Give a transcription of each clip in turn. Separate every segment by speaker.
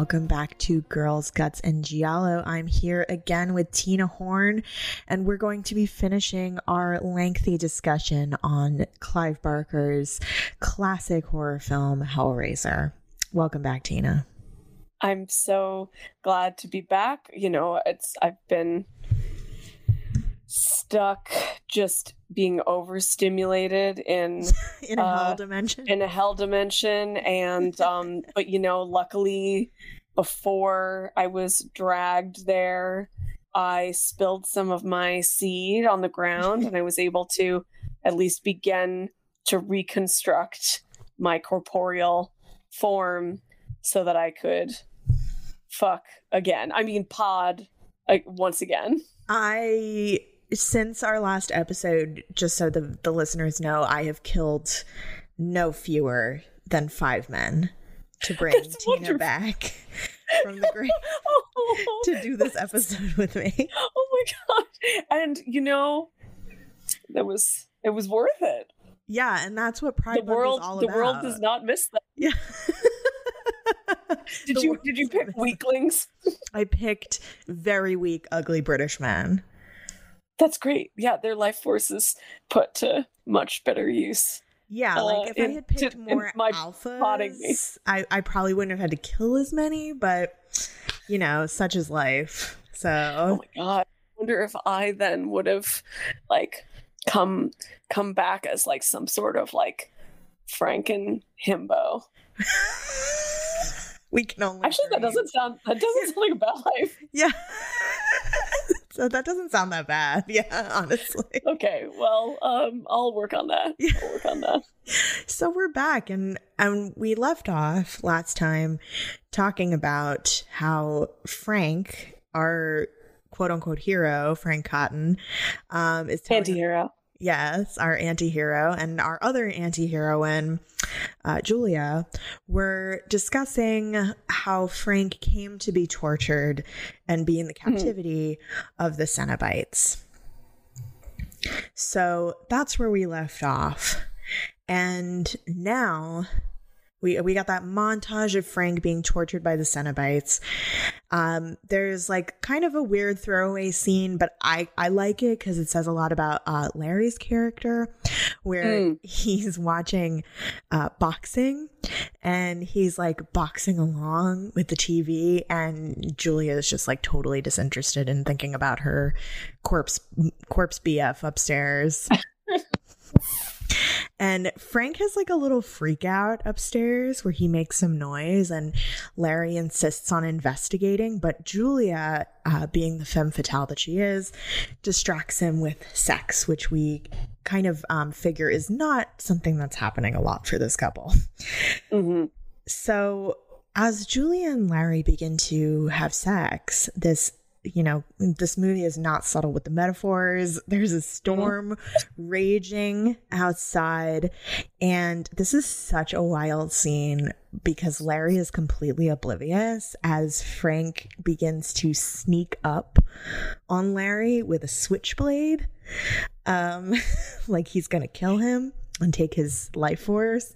Speaker 1: Welcome back to Girls, Guts, and Giallo. I'm here again with Tina Horn, and we're going to be finishing our lengthy discussion on Clive Barker's classic horror film, Hellraiser. Welcome back, Tina.
Speaker 2: I'm so glad to be back. You know, it's I've been stuck just being overstimulated in
Speaker 1: In a
Speaker 2: Uh,
Speaker 1: hell dimension.
Speaker 2: in a hell dimension and um but you know luckily before I was dragged there I spilled some of my seed on the ground and I was able to at least begin to reconstruct my corporeal form so that I could fuck again. I mean pod like once again.
Speaker 1: I since our last episode, just so the the listeners know, I have killed no fewer than five men to bring
Speaker 2: That's
Speaker 1: Tina
Speaker 2: wonderful.
Speaker 1: back from the grave
Speaker 2: oh,
Speaker 1: to do this episode with me.
Speaker 2: oh my god. And you know that was it was worth it.
Speaker 1: Yeah, and that's what Pride
Speaker 2: the world
Speaker 1: is all
Speaker 2: the
Speaker 1: about.
Speaker 2: world does not miss that.
Speaker 1: Yeah.
Speaker 2: Did
Speaker 1: The
Speaker 2: you did you pick weaklings?
Speaker 1: I picked very weak, ugly British men.
Speaker 2: That's great. Yeah, their life force is put to much better use.
Speaker 1: Yeah,
Speaker 2: Uh,
Speaker 1: like if I had picked
Speaker 2: to-
Speaker 1: more
Speaker 2: my
Speaker 1: alphas, I, I probably wouldn't have had to kill as many, but you know, such is life. So Oh
Speaker 2: my god. I wonder if I then would have like come come back as like some sort of like Franken himbo.
Speaker 1: we can only
Speaker 2: Actually that doesn't sound that doesn't sound like a bad life.
Speaker 1: Yeah. so that doesn't sound that bad. Yeah, honestly.
Speaker 2: Okay, well, um I'll work on that.
Speaker 1: Yeah.
Speaker 2: I'll work on that.
Speaker 1: So we're back and and we left off last time talking about how Frank, our quote unquote hero, Frank Cotton, um is telling
Speaker 2: Anti-hero.
Speaker 1: Yes, our anti-hero and our other anti-heroine, uh, Julia, were discussing how Frank came to be tortured and be in the captivity of the Cenobites. So that's where we left off. And now we we got that montage of Frank being tortured by the Cenobites. Um, there's like kind of a weird throwaway scene, but I I like it because it says a lot about uh, Larry's character, where
Speaker 2: Mm.
Speaker 1: he's watching uh, boxing and he's like boxing along with the TV, and Julia is just like totally disinterested in thinking about her corpse corpse BF upstairs. And Frank has like a little freak out upstairs where he makes some noise, and Larry insists on investigating. But Julia, uh, being the femme fatale that she is, distracts him with sex, which we kind of um, figure is not something that's happening a lot for this couple.
Speaker 2: hmm
Speaker 1: So, as Julia and Larry begin to have sex, this you know, this movie is not subtle with the metaphors. There's a storm raging outside, and this is such a wild scene because Larry is completely oblivious as Frank begins to sneak up on Larry with a switchblade. Um, like he's gonna kill him and take his life force.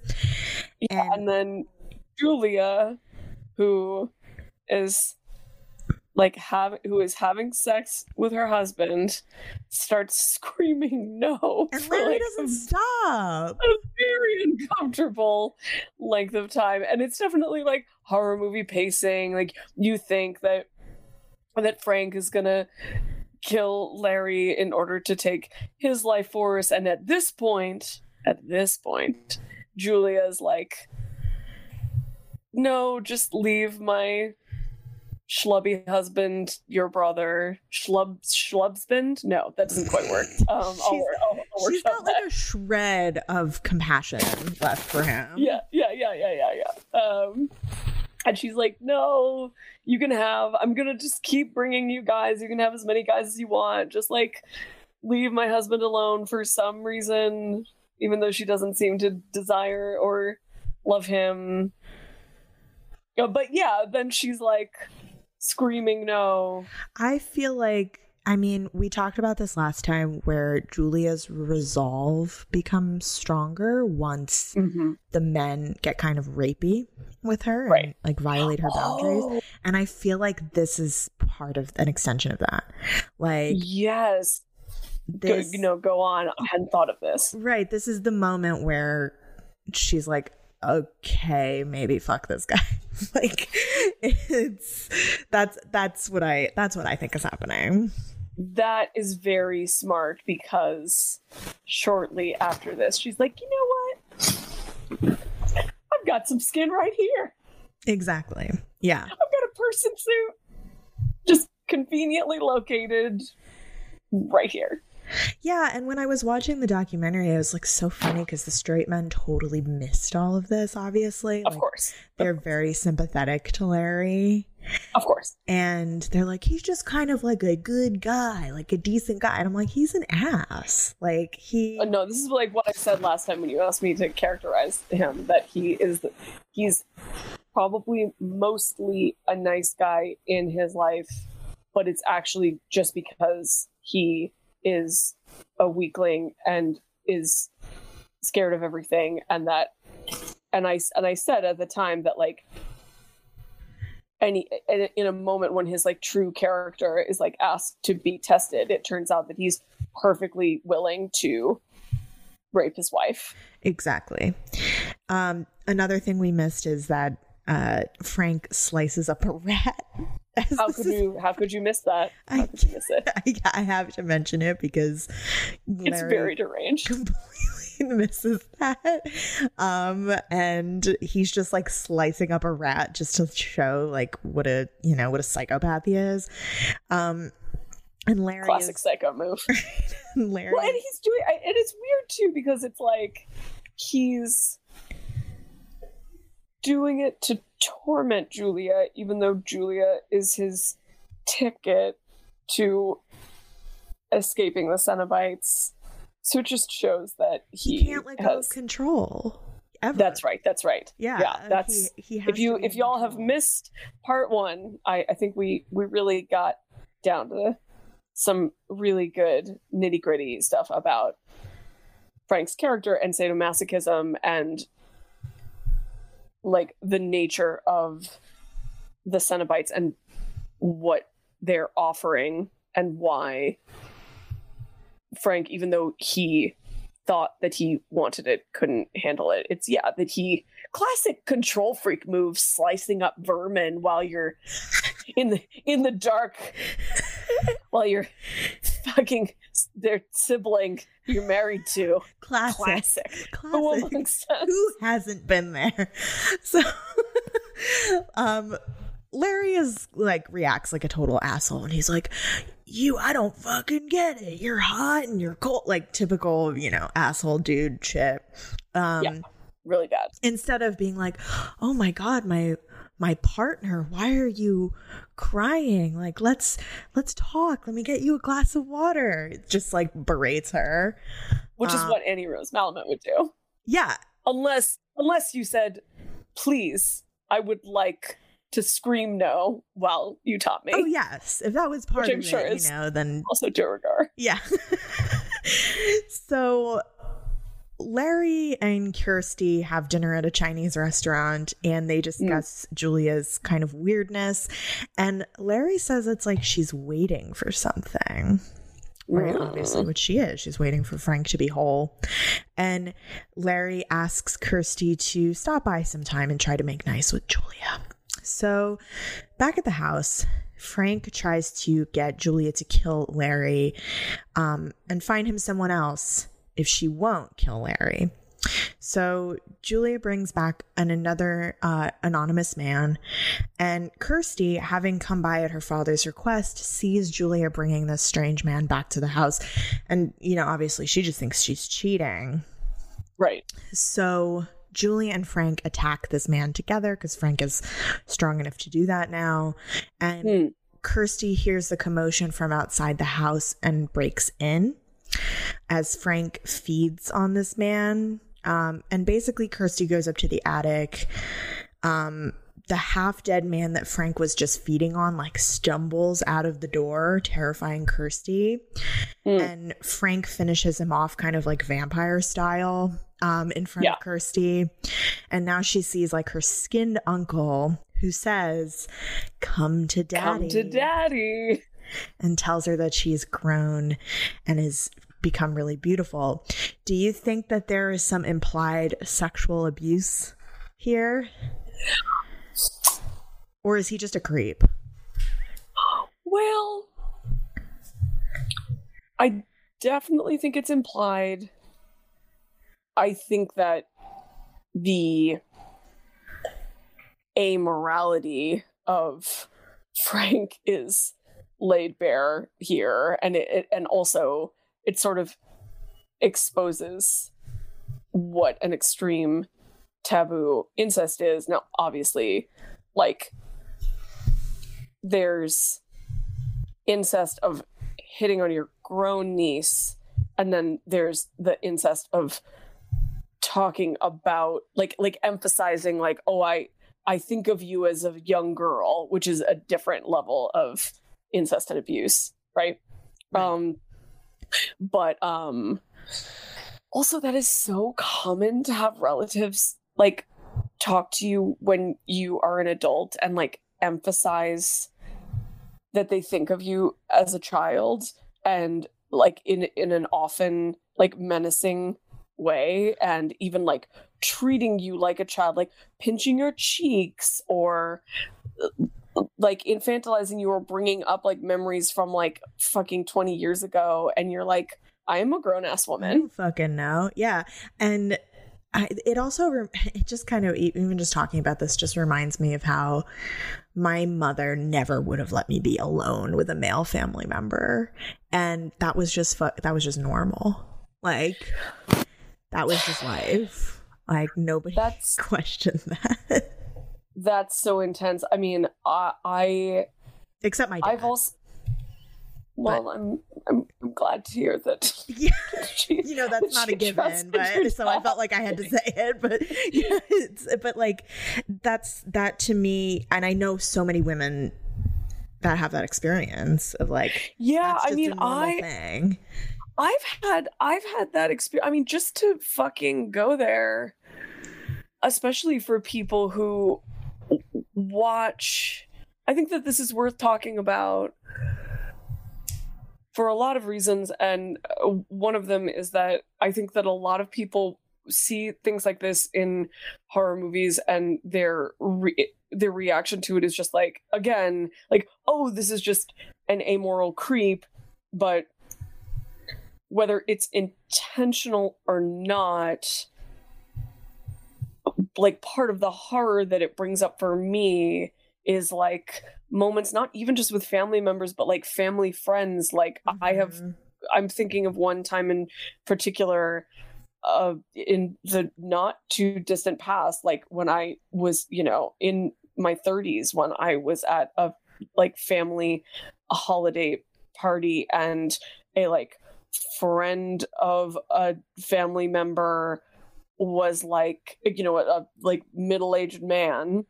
Speaker 2: Yeah, and then Julia, who is like have who is having sex with her husband starts screaming no
Speaker 1: And Larry
Speaker 2: like,
Speaker 1: doesn't
Speaker 2: a
Speaker 1: stop.
Speaker 2: a very uncomfortable length of time. And it's definitely like horror movie pacing. Like you think that that frank is gonna kill larry in order to take his life force. And at this point at this point julia's like no just leave my schlubby husband your brother schlub schlubsband? No that doesn't quite work. Um I'll, I'll, I'll
Speaker 1: She's got like
Speaker 2: that.
Speaker 1: a shred of compassion left for him.
Speaker 2: yeah yeah yeah yeah yeah yeah. Um and she's like no you can have i'm gonna just keep bringing you guys. You can have as many guys as you want. Just like leave my husband alone for some reason even though she doesn't seem to desire or love him. Uh, but yeah then she's like screaming no
Speaker 1: I feel like I mean, we talked about this last time where Julia's resolve becomes stronger once mm-hmm. the men get kind of rapey with her and
Speaker 2: Right.
Speaker 1: like violate her boundaries.
Speaker 2: Oh,
Speaker 1: And I feel like this is part of an extension of that. Like
Speaker 2: yes go,
Speaker 1: this
Speaker 2: you know go on i hadn't thought of this
Speaker 1: Right. This is the moment where she's like, okay, maybe fuck this guy. like it's that's that's what I that's what I think is happening.
Speaker 2: that is very smart because shortly after this, she's like, you know what? I've got some skin right here.
Speaker 1: Exactly. Yeah.
Speaker 2: I've got a person suit just conveniently located right here.
Speaker 1: Yeah, and when I was watching the documentary, it was like so funny because the straight men totally missed all of this, obviously.
Speaker 2: Of
Speaker 1: Like,
Speaker 2: course.
Speaker 1: They're very sympathetic to Larry.
Speaker 2: Of course.
Speaker 1: And they're like, he's just kind of like a good guy, like a decent guy. And I'm like, he's an ass. Like he
Speaker 2: Uh, no, this is like what I said last time when you asked me to characterize him that he is the, he's probably mostly a nice guy in his life, but it's actually just because he is a weakling and is scared of everything and that and I and I said at the time that like any in a moment when his like true character is like asked to be tested it turns out that he's perfectly willing to rape his wife
Speaker 1: Exactly. Um, another thing we missed is that uh, Frank slices up a rat. As
Speaker 2: how could
Speaker 1: is-
Speaker 2: you how could you miss that
Speaker 1: I
Speaker 2: could you miss it
Speaker 1: I, I have to mention it because
Speaker 2: it's very deranged
Speaker 1: completely misses that. Um, and he's just like slicing up a rat just to show like what a you know what a psychopath he is. Um, and Larry
Speaker 2: classic
Speaker 1: is
Speaker 2: psycho move
Speaker 1: Larry.
Speaker 2: well and he's doing I- and it's weird too because it's like he's doing it to torment julia even though julia is his ticket to escaping the cenobites so it just shows that he,
Speaker 1: he can't let go
Speaker 2: has
Speaker 1: of control. Ever.
Speaker 2: that's right that's right
Speaker 1: Yeah,
Speaker 2: yeah that's
Speaker 1: he, he has
Speaker 2: if you if y'all have missed part one i i think we we really got down to some really good nitty gritty stuff about frank's character and sadomasochism and like the nature of the cenobites and what they're offering and why frank even though he thought that he wanted it couldn't handle it. It's yeah that he classic control freak move slicing up vermin while you're in the in the dark while you're fucking their sibling you're married to
Speaker 1: classic,
Speaker 2: classic
Speaker 1: classic.
Speaker 2: But what makes sense?
Speaker 1: Who hasn't been there? So, um, Larry is like reacts like a total asshole, and he's like, "You, I don't fucking get it. You're hot and you're cold." Like typical, you know, asshole dude shit. Um,
Speaker 2: Yeah. really bad
Speaker 1: instead of being like, "Oh my god, my my partner, why are you crying? Like, let's let's talk. Let me get you a glass of water." It Just like berates her.
Speaker 2: which is
Speaker 1: Um,
Speaker 2: what annie rose malamut would do
Speaker 1: Yeah,
Speaker 2: unless unless you said please i would like to scream no while you taught me
Speaker 1: Oh yes, if that was part
Speaker 2: Which I'm
Speaker 1: of
Speaker 2: sure
Speaker 1: it,
Speaker 2: is-
Speaker 1: you know, then
Speaker 2: also de rigueur
Speaker 1: yeah. so Larry and Kirsty have dinner at a Chinese restaurant and they discuss mm. Julia's kind of weirdness. And Larry says it's like she's waiting for something. Right, mm. obviously, which she is. She's waiting for Frank to be whole. And Larry asks Kirsty to stop by sometime and try to make nice with Julia. So, back at the house, Frank tries to get Julia to kill Larry um, and find him someone else if she won't kill Larry. So Julia brings back an another uh, anonymous man, and Kirsty, having come by at her father's request, sees Julia bringing this strange man back to the house, and you know, obviously, she just thinks she's cheating.
Speaker 2: Right.
Speaker 1: So Julia and Frank attack this man together because Frank is strong enough to do that now, and. Hmm. Kirsty hears the commotion from outside the house and breaks in as Frank feeds on this man. Um, and basically, Kirsty goes up to the attic. Um, the half dead man that Frank was just feeding on, like, stumbles out of the door, terrifying Kirsty. Mm. And Frank finishes him off kind of like vampire style um, in front yeah. of Kirsty. And now she sees like her skinned uncle who says, Come to daddy.
Speaker 2: Come to daddy.
Speaker 1: And tells her that she's grown and is become really beautiful. Do you think that there is some implied sexual abuse here? Or is he just a creep?
Speaker 2: Well, I definitely think it's implied. I think that the amorality of Frank is laid bare here and it, it and also it sort of exposes what an extreme taboo incest is. Now, obviously, like, there's incest of hitting on your grown niece, and then there's the incest of talking about like like emphasizing like oh i i think of you as a young girl which is a different level of incest and abuse right, right. um but um also that is so common to have relatives like talk to you when you are an adult and like emphasize that they think of you as a child and like in in an often like menacing way and even like treating you like a child like pinching your cheeks or like infantilizing you or bringing up like memories from like fucking 20 years ago and you're like i am a grown-ass woman.
Speaker 1: Fucking know. Yeah. And I, it also it just kind of even just talking about this just reminds me of how my mother never would have let me be alone with a male family member. And that was just fu- that was just normal. Like that was just life. Like nobody that's questioned that
Speaker 2: that's so intense. I mean, I, I
Speaker 1: except my dad.
Speaker 2: I've also well, but, I'm, I'm I'm glad to hear that.
Speaker 1: Yeah, she, you know that's not a given, but so I felt like I had to say it. But yeah, it's but like that's that to me, and I know so many women that have that experience of like
Speaker 2: yeah. I mean, I
Speaker 1: thing.
Speaker 2: I've had I've had that experience. I mean, just to fucking go there, especially for people who watch. I think that this is worth talking about for a lot of reasons. And uh, one of them is that I think that a lot of people see things like this in horror movies and their re- their reaction to it is just like again like oh this is just an amoral creep but whether it's intentional or not like part of the horror that it brings up for me is like moments not even just with family members but like family friends like mm-hmm. i have mm-hmm. i'm thinking of one time in particular uh in the not too distant past like when i was you know in my 30s when i was at a like family a holiday party and a like friend of a family member was like you know a, a like middle-aged man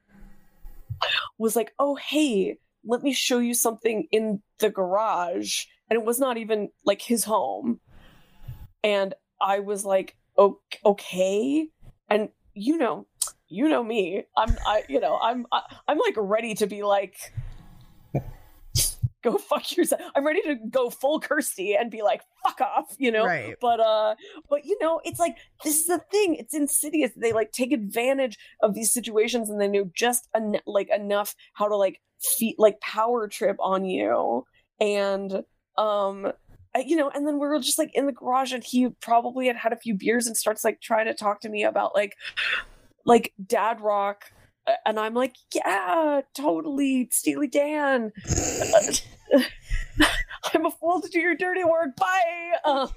Speaker 2: was like oh hey let me show you something in the garage. And it was not even like his home. And i was like okay. And you know you know me. I'm i you know i'm I, i'm like ready to be like go fuck yourself i'm ready to go full kirsty and be like fuck off you know
Speaker 1: Right.
Speaker 2: but uh but you know it's like this is the thing it's insidious they like take advantage of these situations and they know just en- like enough how to like feet like power trip on you and um you know and then we were just like in the garage and he probably had had a few beers and starts like trying to talk to me about like like dad rock and i'm like yeah totally steely dan. I'm a fool to do your dirty work. Bye. Um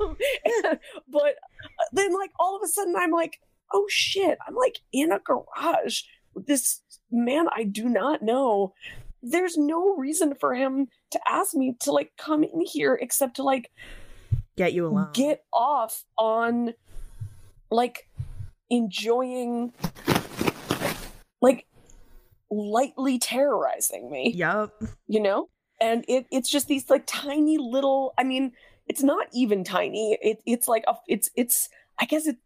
Speaker 2: and- but then like all of a sudden i'm like oh shit. I'm like in a garage with this man i do not know. There's no reason for him to ask me to like come in here except to like
Speaker 1: Get you alone.
Speaker 2: get off on like enjoying like lightly terrorizing me
Speaker 1: Yup.
Speaker 2: you know and it it's just these like tiny little i mean it's not even tiny it, it's like a it's it's i guess it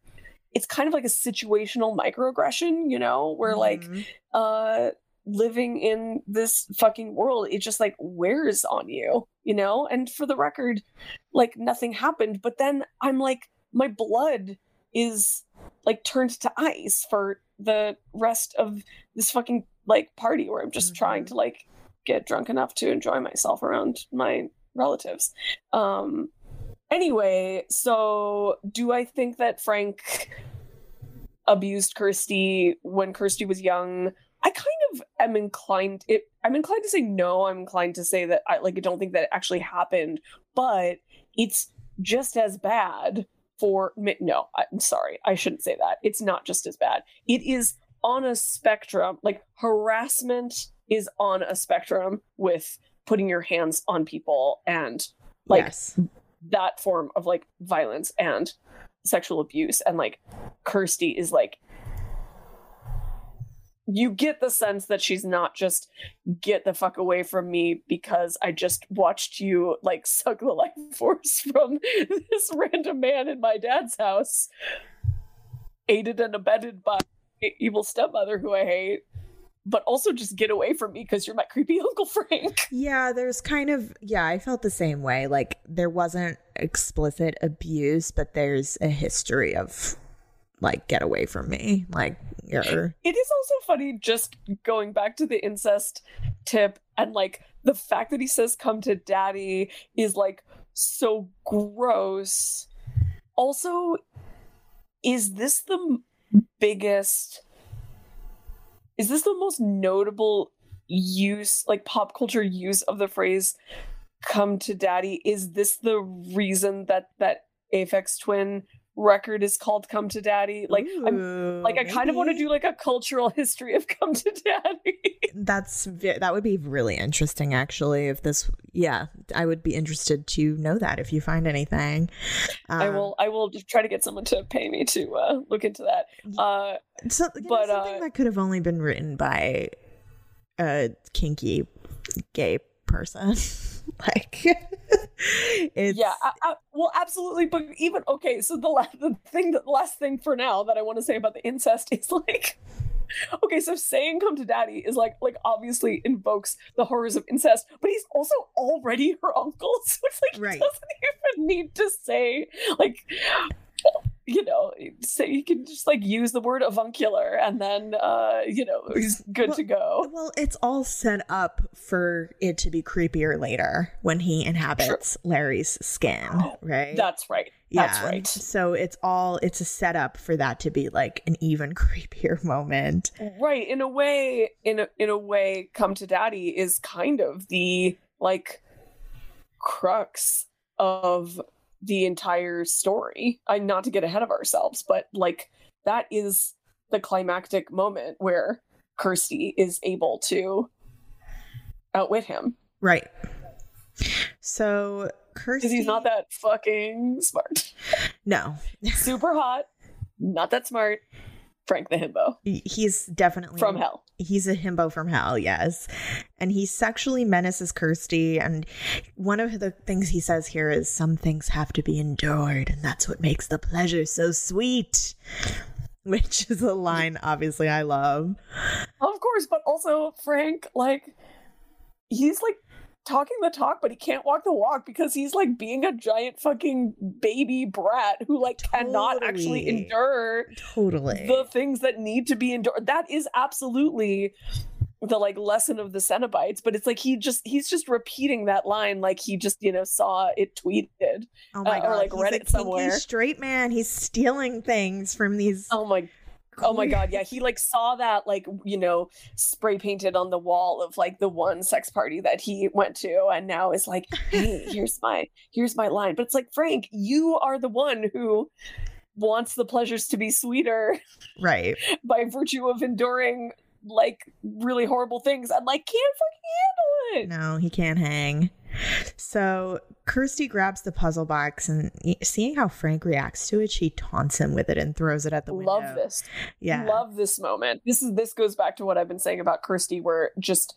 Speaker 2: it's kind of like a situational microaggression you know where like
Speaker 1: Mhm.
Speaker 2: uh living in this fucking world it just like wears on you you know and for the record like nothing happened but then i'm like my blood is like turned to ice for the rest of this fucking like party where i'm just trying
Speaker 1: Mhm.
Speaker 2: to like get drunk enough to enjoy myself around my relatives um anyway so do i think that frank abused kirsty when kirsty was young I kind of am inclined it I'm inclined to say no. I'm inclined to say that I like I don't think that it actually happened, but it's just as bad for no, I'm sorry. I shouldn't say that. It's not just as bad. It is on a spectrum. Like harassment is on a spectrum with putting your hands on people and like
Speaker 1: yes.
Speaker 2: that form of like violence and sexual abuse and like kirsty is like you get the sense that she's not just get the fuck away from me because i just watched you like suck the life force from this random man in my dad's house aided and abetted by evil stepmother who i hate but also just get away from me because you're my creepy uncle frank
Speaker 1: Yeah, there's kind of yeah, I felt the same way. Like there wasn't explicit abuse, but there's a history of like get away from me. Like you're
Speaker 2: It is also funny just going back to the incest tip and like the fact that he says come to daddy is like so gross. Also, is this the biggest is this the most notable use like pop culture use of the phrase come to daddy is this the reason that that aphex twin record is called come to daddy like i'm
Speaker 1: Ooh,
Speaker 2: like I kind of want to do like a cultural history of Come to Daddy.
Speaker 1: That's that would be really interesting actually if this yeah, I would be interested to know that if you find anything.
Speaker 2: I
Speaker 1: Um,
Speaker 2: will I will just try to get someone to pay me to uh, look into that. Uh,
Speaker 1: So, you know,
Speaker 2: But,
Speaker 1: something
Speaker 2: uh,
Speaker 1: that could have only been written by a kinky gay person. like, it's
Speaker 2: yeah, I, I, well, absolutely. But even okay, so the la- the thing that last thing for now that I want to say about the incest is like. Okay, so saying "come to daddy" is like, like obviously invokes the horrors of incest, but he's also already her uncle, so it's like
Speaker 1: Right.
Speaker 2: he doesn't even need to say like, you know, say he can just like use the word avuncular, and then uh, you know he's good
Speaker 1: Well-
Speaker 2: to go.
Speaker 1: well, it's all set up for it to be creepier later when he inhabits Larry's skin, right?
Speaker 2: That's right. That's right.
Speaker 1: So it's all it's a setup for that to be like an even creepier moment.
Speaker 2: right in a way in a, in a way come to daddy is kind of the like crux of the entire story I not to get ahead of ourselves but like that is the climactic moment where kirsty is able to outwit him
Speaker 1: Right. So Kirsty
Speaker 2: because he's not that fucking smart
Speaker 1: No.
Speaker 2: super hot not that smart Frank the himbo
Speaker 1: He's definitely
Speaker 2: from hell.
Speaker 1: He's a himbo from hell, yes. And he sexually menaces Kirsty. And one of the things he says here is some things have to be endured, and that's what makes the pleasure so sweet. Which is a line, obviously, I love.
Speaker 2: Of course, but also Frank, like, he's like talking the talk, but he can't walk the walk because he's like being a giant fucking baby brat who like cannot actually endure
Speaker 1: Totally.
Speaker 2: the things that need to be endured. That is absolutely the like lesson of the Cenobites, but it's like he just he's just repeating that line like he just you know saw it tweeted.
Speaker 1: oh my
Speaker 2: uh, or, like,
Speaker 1: he's
Speaker 2: read it somewhere.
Speaker 1: straight man. He's stealing things from these.
Speaker 2: Oh my Oh my god, yeah, he like saw that like you know spray painted on the wall of like the one sex party that he went to and now is like, "Hey, here's my here's my line." But it's like, "Frank, you are the one who wants the pleasures to be sweeter
Speaker 1: Right.
Speaker 2: by virtue of enduring like really horrible things and like can't fucking handle it."
Speaker 1: No, he can't hang. So Kirsty grabs the puzzle box and seeing how Frank reacts to it, she taunts him with it and throws it at the window.
Speaker 2: Love this.
Speaker 1: Yeah.
Speaker 2: Love this moment. This is this goes back to what I've been saying about Kirsty, where just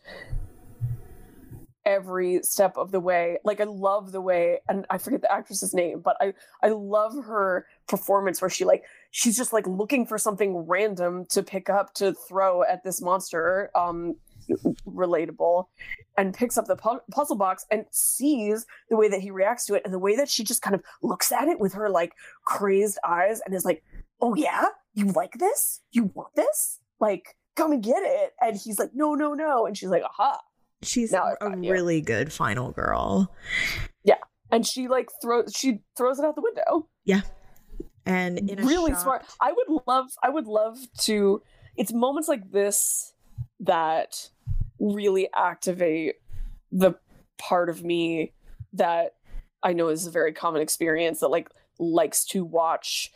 Speaker 2: every step of the way, like I love the way, and I forget the actress's name, but I I love her performance where she like she's just like looking for something random to pick up to throw at this monster. Um, relatable and picks up the pu- puzzle box and sees the way that he reacts to it and the way that she just kind of looks at it with her like crazed eyes and is like oh yeah? You like this? You want this? Like come and get it. And he's like no no no. And she's like aha.
Speaker 1: She's
Speaker 2: Now
Speaker 1: a really good final girl. Yeah.
Speaker 2: And she like throws she throws it out the window. Yeah.
Speaker 1: And in a
Speaker 2: really smart. I would love i would love to it's moments like this that really activate the part of me that i know is a very common experience that like likes to watch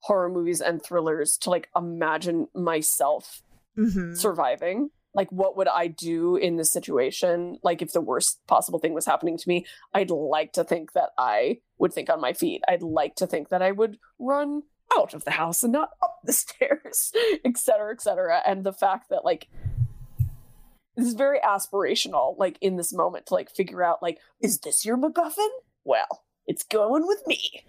Speaker 2: horror movies and thrillers to like imagine myself
Speaker 1: Mhm.
Speaker 2: surviving. Like what would i do in this situation? Like if the worst possible thing was happening to me i'd like to think that i would think on my feet. I'd like to think that i would run out of the house and not up the stairs et cetera et cetera. And the fact that like this is very aspirational like in this moment to like figure out like is this your macguffin? Well it's going with me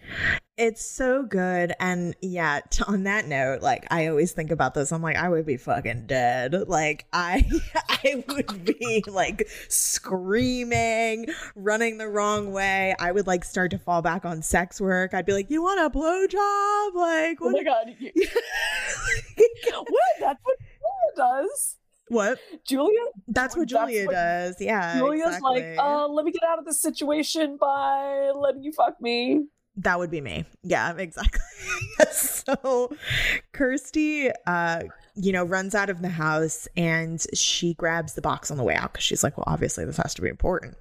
Speaker 1: It's so good. And yeah, t- on that note, like I always think about this. I'm like, I would be fucking dead. Like I I would be like screaming, running the wrong way. I would like start to fall back on sex work. I'd be like, You want a blowjob? Like
Speaker 2: oh
Speaker 1: what
Speaker 2: my god what that's what Julia does
Speaker 1: what?
Speaker 2: julia
Speaker 1: That's what
Speaker 2: That's
Speaker 1: Julia
Speaker 2: what-
Speaker 1: does. Yeah.
Speaker 2: Julia's
Speaker 1: exactly.
Speaker 2: like, uh, let me get out of this situation by letting you fuck me.
Speaker 1: That would be me. Yeah, exactly. so Kirsty uh you know runs out of the house and she grabs the box on the way out cuz she's like, well obviously this has to be important.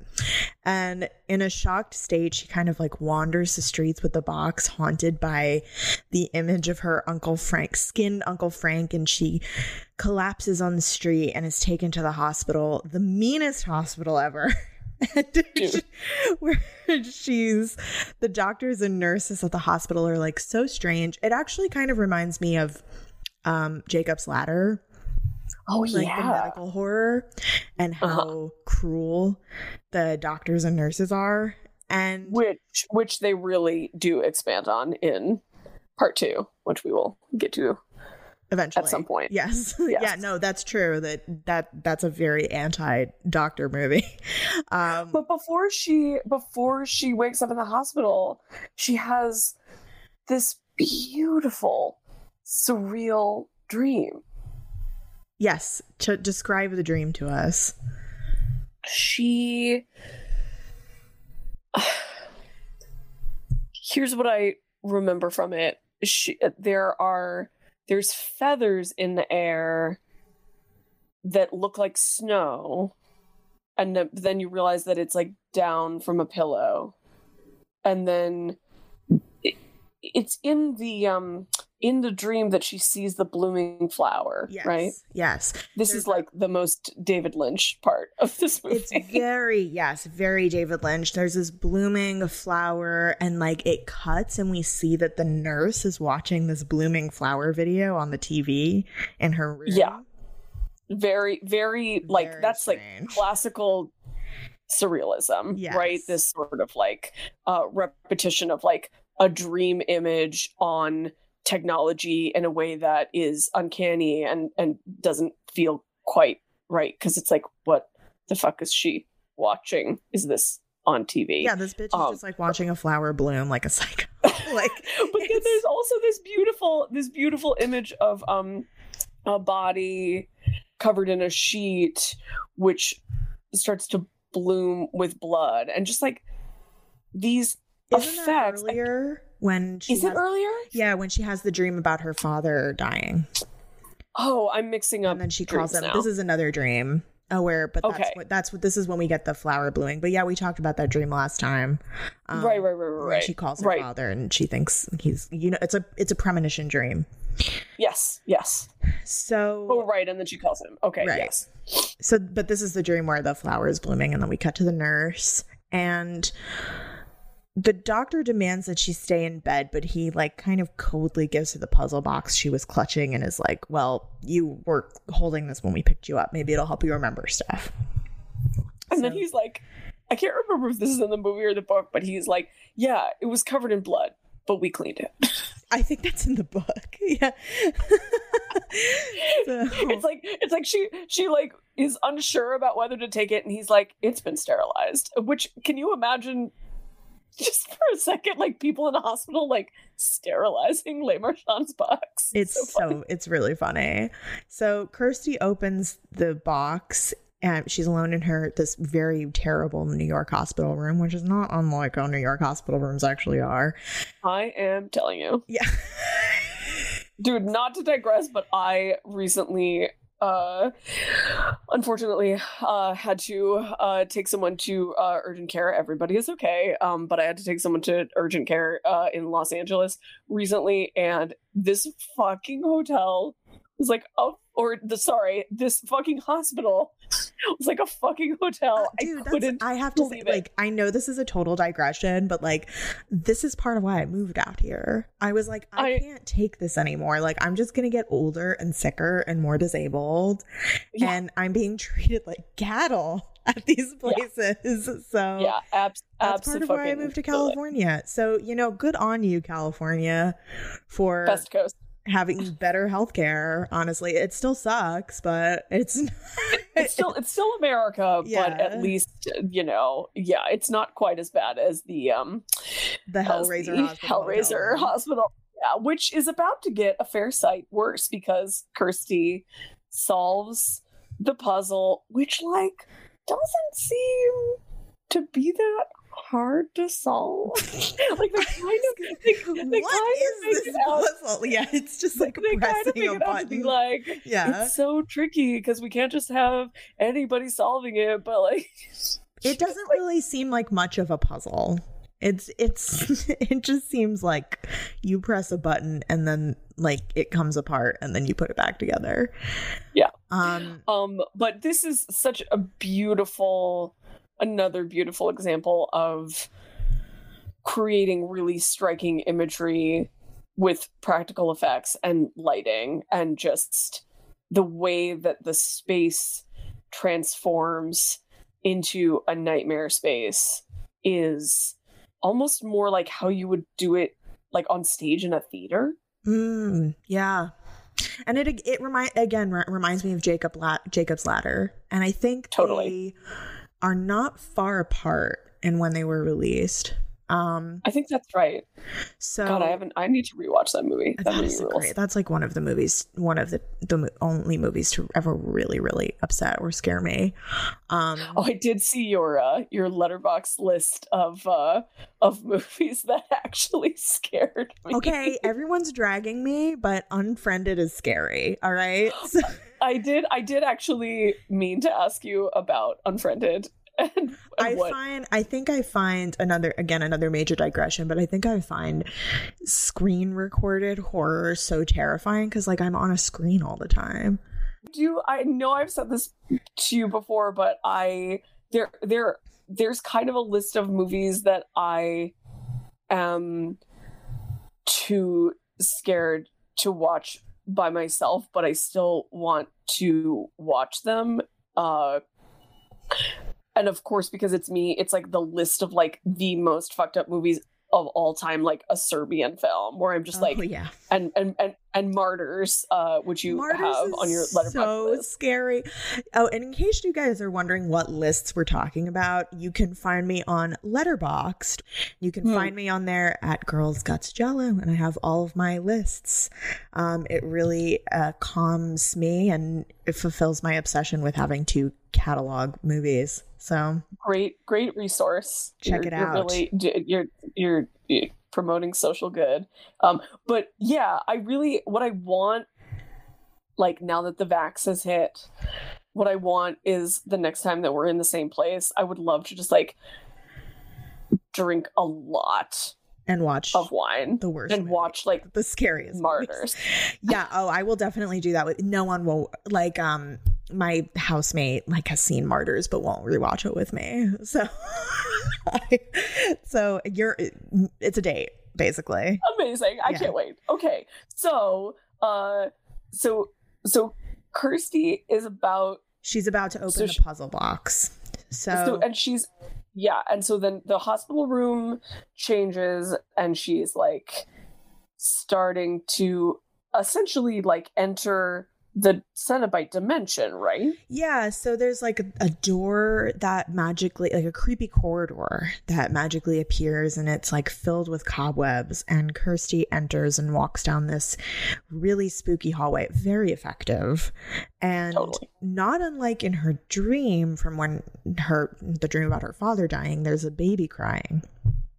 Speaker 1: And in a shocked state, she kind of like wanders the streets with the box haunted by the image of her Uncle Frank, skinned Uncle Frank and she collapses on the street and is taken to the hospital, the meanest hospital ever. Where she's the doctors and nurses at the hospital are like so strange. It actually kind of reminds me of um Jacob's Ladder,
Speaker 2: Oh
Speaker 1: like the medical horror and how
Speaker 2: Uh-huh.
Speaker 1: cruel the doctors and nurses are. And
Speaker 2: which which they really do expand on in part two, which we will get to
Speaker 1: eventually
Speaker 2: at some point.
Speaker 1: Yes.
Speaker 2: Yes.
Speaker 1: yeah, no, that's true. That that that's a very anti-doctor movie. Um
Speaker 2: But before she before she wakes up in the hospital, she has this beautiful, surreal dream.
Speaker 1: yes, to describe the dream to us.
Speaker 2: she here's what i remember from it she there are there's feathers in the air that look like snow and th- then you realize that it's like down from a pillow. And then it, it's in the um in the dream that she sees the blooming flower,
Speaker 1: Yes.
Speaker 2: right?
Speaker 1: Yes.
Speaker 2: This
Speaker 1: There's
Speaker 2: is like the most David Lynch part of this movie.
Speaker 1: It's very, yes, very David Lynch. There's this blooming flower, and like it cuts, and we see that the nurse is watching this blooming flower video on the TV in her room.
Speaker 2: Yeah. very, very like
Speaker 1: Very
Speaker 2: that's like classical surrealism,
Speaker 1: Yes.
Speaker 2: right? This sort of like uh, repetition of like a dream image on technology in a way that is uncanny and and doesn't feel quite right because it's like, what the fuck is she watching? Is this on TV?
Speaker 1: Yeah, this bitch is
Speaker 2: Um,
Speaker 1: just like watching a flower bloom like a psycho. like,
Speaker 2: but then there's also this beautiful this beautiful image of um a body covered in a sheet which starts to bloom with blood and just like these effects
Speaker 1: earlier when she
Speaker 2: is it earlier
Speaker 1: Yeah, when she has the dream about her father dying,
Speaker 2: oh i'm mixing up
Speaker 1: and then she calls him.
Speaker 2: now.
Speaker 1: This is another dream. Oh, where? But that's
Speaker 2: Okay.
Speaker 1: what that's what this is when we get the flower blooming. But yeah, we talked about that dream last time. Um,
Speaker 2: right right right right
Speaker 1: when
Speaker 2: right
Speaker 1: she calls her
Speaker 2: right
Speaker 1: father and she thinks he's you know it's a it's a premonition dream
Speaker 2: yes yes
Speaker 1: so
Speaker 2: oh right and then she calls him okay
Speaker 1: Right.
Speaker 2: yes
Speaker 1: so but this is the dream where the flower is blooming and then we cut to the nurse and the doctor demands that she stay in bed but he like kind of coldly gives her the puzzle box she was clutching and is like well you were holding this when we picked you up. Maybe it'll help you remember stuff.
Speaker 2: And then he's like i can't remember if this is in the movie or the book but he's like yeah it was covered in blood but we cleaned it.
Speaker 1: I think that's in the book. Yeah. So-
Speaker 2: it's like it's like she she like is unsure about whether to take it and he's like it's been sterilized which can you imagine just for a second like people in a hospital like sterilizing Le Marchand's box
Speaker 1: It's
Speaker 2: so
Speaker 1: so, it's really funny. So Kirsty opens the box and she's alone in her this very terrible New York hospital room, which is not unlike how New York hospital rooms actually are.
Speaker 2: i am telling you
Speaker 1: Yeah.
Speaker 2: dude not to digress but i recently uh unfortunately uh had to uh take someone to uh urgent care. Everybody is okay um but i had to take someone to urgent care uh in los angeles recently and this fucking hotel was like oh or the sorry this fucking hospital was like a fucking hotel
Speaker 1: Uh, Dude,
Speaker 2: i couldn't
Speaker 1: I have to say,
Speaker 2: it.
Speaker 1: like, I know this is a total digression, but like, this is part of why I moved out here. I was like, I,
Speaker 2: I-
Speaker 1: can't take this anymore. Like, I'm just gonna get older and sicker and more disabled,
Speaker 2: Yeah.
Speaker 1: and I'm being treated like cattle at these places. So
Speaker 2: yeah abs-
Speaker 1: That's part of why I moved to California. So, you know, good on you, California, for
Speaker 2: best coast
Speaker 1: having better healthcare. Honestly, it still sucks, but it's
Speaker 2: it's still it's still America,
Speaker 1: Yeah.
Speaker 2: but at least you know, yeah, it's not quite as bad as the um
Speaker 1: the Hellraiser
Speaker 2: the
Speaker 1: hospital.
Speaker 2: Hellraiser hospital. Yeah, which is about to get a fair sight worse because Kirsty solves the puzzle, which like doesn't seem to be that hard to solve. like they kind of they
Speaker 1: What
Speaker 2: kind
Speaker 1: is this puzzle? Yeah, it's just like
Speaker 2: they
Speaker 1: pressing a
Speaker 2: it out to be
Speaker 1: button.
Speaker 2: like
Speaker 1: yeah,
Speaker 2: it's so tricky because we can't just have anybody solving it, but like
Speaker 1: it doesn't really seem like much of a puzzle. It's it's it just seems like you press a button and then like it comes apart and then you put it back together.
Speaker 2: Yeah.
Speaker 1: Um
Speaker 2: um but this is such a beautiful another beautiful example of creating really striking imagery with practical effects and lighting and just the way that the space transforms into a nightmare space is almost more like how you would do it like on stage in a theater
Speaker 1: Mm, yeah. And it it remind again re- reminds me of Jacob La- Jacob's Ladder, and I think
Speaker 2: Totally.
Speaker 1: they are not far apart in when they were released. Um,
Speaker 2: i think that's right
Speaker 1: so
Speaker 2: god i haven't i need to rewatch that movie that
Speaker 1: that
Speaker 2: rules
Speaker 1: great. That's like one of the movies, one of the the only movies to ever really really upset or scare me. Um,
Speaker 2: Oh, I did see your uh, your Letterboxd list of uh, of movies that actually scared me.
Speaker 1: okay, everyone's dragging me, but Unfriended is scary. All right. So-
Speaker 2: I did I did actually mean to ask you about Unfriended, and, and
Speaker 1: I
Speaker 2: what?
Speaker 1: find I think I find another again another major digression, but I think I find screen recorded horror so terrifying because like I'm on a screen all the time.
Speaker 2: do I know I've said this to you before, but I there there there's kind of a list of movies that I am too scared to watch by myself, but I still want to watch them. Uh and of course because it's me, it's like the list of like the most fucked up movies of all time, like a Serbian film, where I'm just like
Speaker 1: oh yeah,
Speaker 2: and and and, and martyrs uh which you
Speaker 1: Martyrs
Speaker 2: have on your Letterboxd
Speaker 1: so
Speaker 2: list
Speaker 1: scary. Oh, and in case you guys are wondering what lists we're talking about, you can find me on Letterboxd. You can
Speaker 2: Hmm.
Speaker 1: find me on there at Girls Guts Giallo, and I have all of my lists. Um, it really uh, calms me and it fulfills my obsession with having to catalog movies. So
Speaker 2: great great resource
Speaker 1: Check
Speaker 2: You're-
Speaker 1: it
Speaker 2: you're
Speaker 1: out.
Speaker 2: really you're, you're you're promoting social good um but yeah i really what i want like now that the vax has hit what i want is the next time that we're in the same place i would love to just like drink a lot
Speaker 1: and watch
Speaker 2: of wine
Speaker 1: the worst
Speaker 2: and
Speaker 1: movie.
Speaker 2: watch like
Speaker 1: the scariest movies.
Speaker 2: martyrs
Speaker 1: yeah oh i will definitely do that with no one will like um my housemate like has seen martyrs but won't rewatch it with me. So so you're it's a date basically.
Speaker 2: Amazing. I
Speaker 1: Yeah.
Speaker 2: can't wait. Okay. So uh so so kirsty is about
Speaker 1: she's about to open
Speaker 2: So
Speaker 1: the
Speaker 2: she-
Speaker 1: puzzle box. So,
Speaker 2: so and she's yeah and so then the hospital room changes and she's like starting to essentially like enter the Cenobite dimension right?
Speaker 1: Yeah so there's like a, a door that magically like a creepy corridor that magically appears and it's like filled with cobwebs and kirsty enters and walks down this really spooky hallway. Very effective. And
Speaker 2: Totally.
Speaker 1: not unlike in her dream from when her the dream about her father dying there's a baby crying.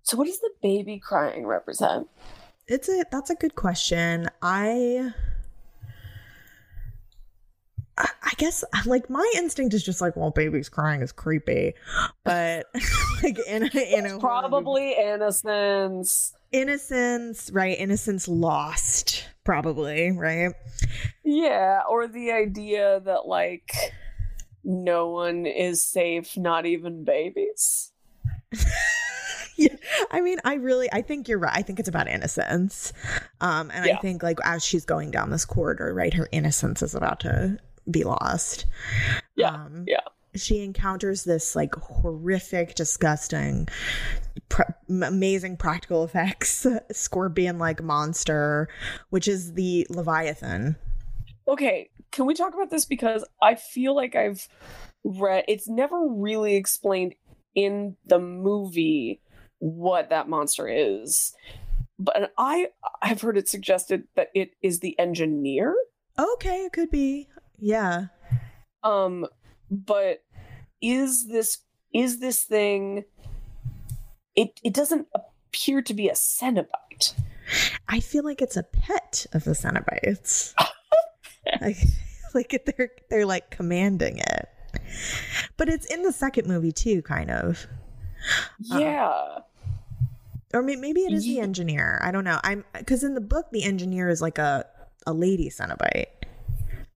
Speaker 2: So what does the baby crying represent?
Speaker 1: It's a that's a good question. I I I guess like my instinct is just like, well, baby's crying is creepy, but like in a, in a horror movie-
Speaker 2: probably innocence
Speaker 1: innocence, right? Innocence lost, probably, right?
Speaker 2: yeah or the idea that like no one is safe not even babies
Speaker 1: yeah, I mean, I really, I think you're right. I think it's about innocence, um, and I think like as she's going down this corridor, right, her innocence is about to be lost.
Speaker 2: yeah
Speaker 1: Um,
Speaker 2: yeah
Speaker 1: she encounters this like horrific, disgusting, pr- amazing practical effects scorpion like monster, which is the Leviathan.
Speaker 2: okay can we talk about this because i feel like i've read it's never really explained in the movie what that monster is but i i've heard it suggested that it is the engineer
Speaker 1: Okay, it could be. Yeah.
Speaker 2: um but is this is this thing it it doesn't appear to be a cenobite
Speaker 1: I feel like it's a pet of the Cenobites. like, like they're they're like commanding it. But it's in the second movie too, kind of. Uh-uh.
Speaker 2: yeah
Speaker 1: Or maybe it is the engineer. I don't know. I'm because in the book the engineer is like a a lady Cenobite.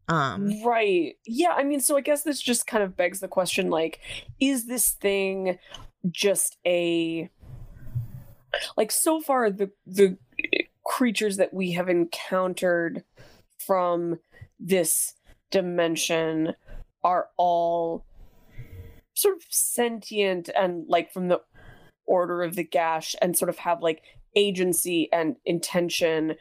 Speaker 1: Um.
Speaker 2: Right. Yeah, I mean, so I guess this just kind of begs the question like, is this thing just a like so far the the creatures that we have encountered from this dimension are all sort of sentient and like from the order of the gash and sort of have like agency and intention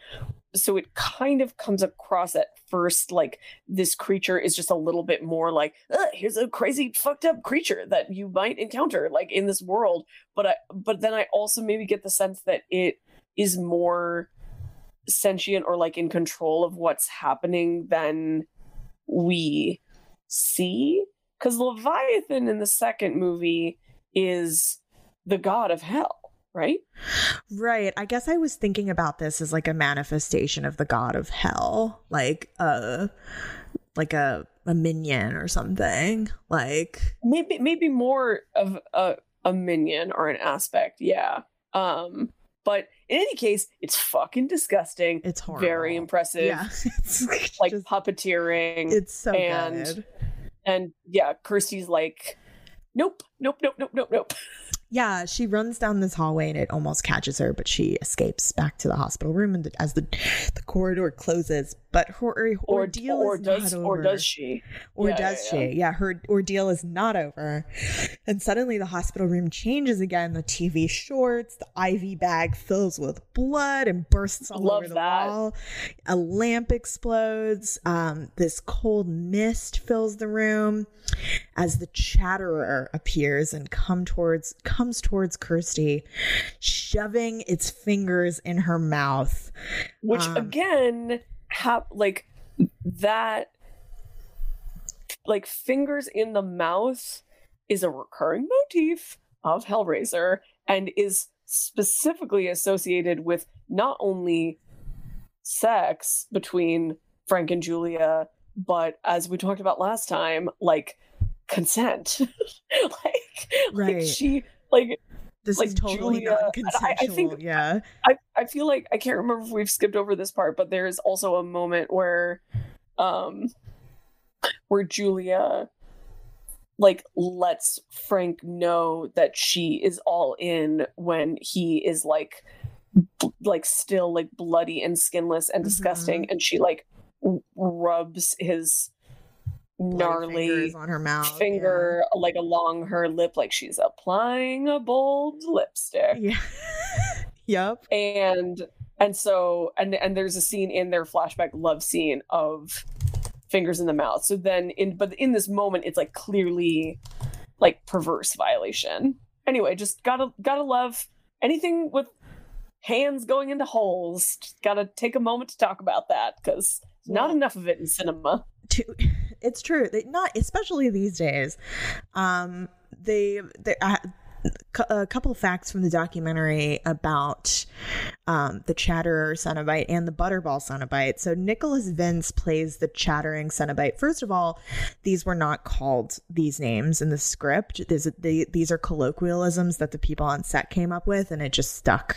Speaker 2: so it kind of comes across at first like this creature is just a little bit more like here's a crazy fucked up creature that you might encounter like in this world. But i but then i also maybe get the sense that it is more sentient or like in control of what's happening than we see. Because leviathan in the second movie is the god of hell right
Speaker 1: Right. I guess I was thinking about this as like a manifestation of the god of hell, like a like a a minion or something. Like
Speaker 2: maybe maybe more of a a minion or an aspect. Yeah. Um but in any case, it's fucking disgusting.
Speaker 1: It's horrible.
Speaker 2: Very impressive.
Speaker 1: Yeah. It's
Speaker 2: like
Speaker 1: just-
Speaker 2: puppeteering.
Speaker 1: it's so
Speaker 2: and-
Speaker 1: good.
Speaker 2: and yeah, Kirsty's like, nope, nope, nope, nope, nope, nope.
Speaker 1: Yeah, she runs down this hallway and it almost catches her, but she escapes back to the hospital room and as the the corridor closes. But her
Speaker 2: Or
Speaker 1: ordeal
Speaker 2: or
Speaker 1: is
Speaker 2: does
Speaker 1: not
Speaker 2: or does she?
Speaker 1: Or
Speaker 2: Yeah,
Speaker 1: does
Speaker 2: yeah,
Speaker 1: she? Yeah, her ordeal is not over. And suddenly the hospital room changes again. The TV shorts, the IV bag fills with blood and bursts all
Speaker 2: Love
Speaker 1: over the
Speaker 2: that.
Speaker 1: wall. A lamp explodes. Um, this cold mist fills the room as the chatterer appears and come towards comes towards Kirsty, shoving its fingers in her mouth.
Speaker 2: Which
Speaker 1: Um,
Speaker 2: again, have like that, like fingers in the mouth is a recurring motif of Hellraiser and is specifically associated with not only sex between Frank and Julia, but as we talked about last time, like consent. like,
Speaker 1: Right.
Speaker 2: like she like
Speaker 1: This
Speaker 2: Like
Speaker 1: is totally
Speaker 2: Julia-
Speaker 1: not
Speaker 2: and I- I think-
Speaker 1: yeah.
Speaker 2: I, I feel like I can't remember if we've skipped over this part, but there's also a moment where um where Julia like lets Frank know that she is all in when he is like b- like still like bloody and skinless and disgusting and she like w- rubs his gnarly
Speaker 1: on her mouth.
Speaker 2: finger like along her lip like she's applying a bold lipstick
Speaker 1: Yeah. yep.
Speaker 2: and and so and and there's a scene in their flashback love scene of fingers in the mouth so then in but in this moment it's like clearly like perverse violation anyway just gotta gotta love anything with hands going into holes just gotta take a moment to talk about that because not enough of it in cinema
Speaker 1: To, it's true. They not especially these days. Um, they they. Uh, a couple facts from the documentary about um, the Chatterer Cenobite and the Butterball Cenobite. So Nicholas Vince plays the Chattering Cenobite. First of all, these were not called these names in the script. These, they, these are colloquialisms that the people on set came up with, and it just stuck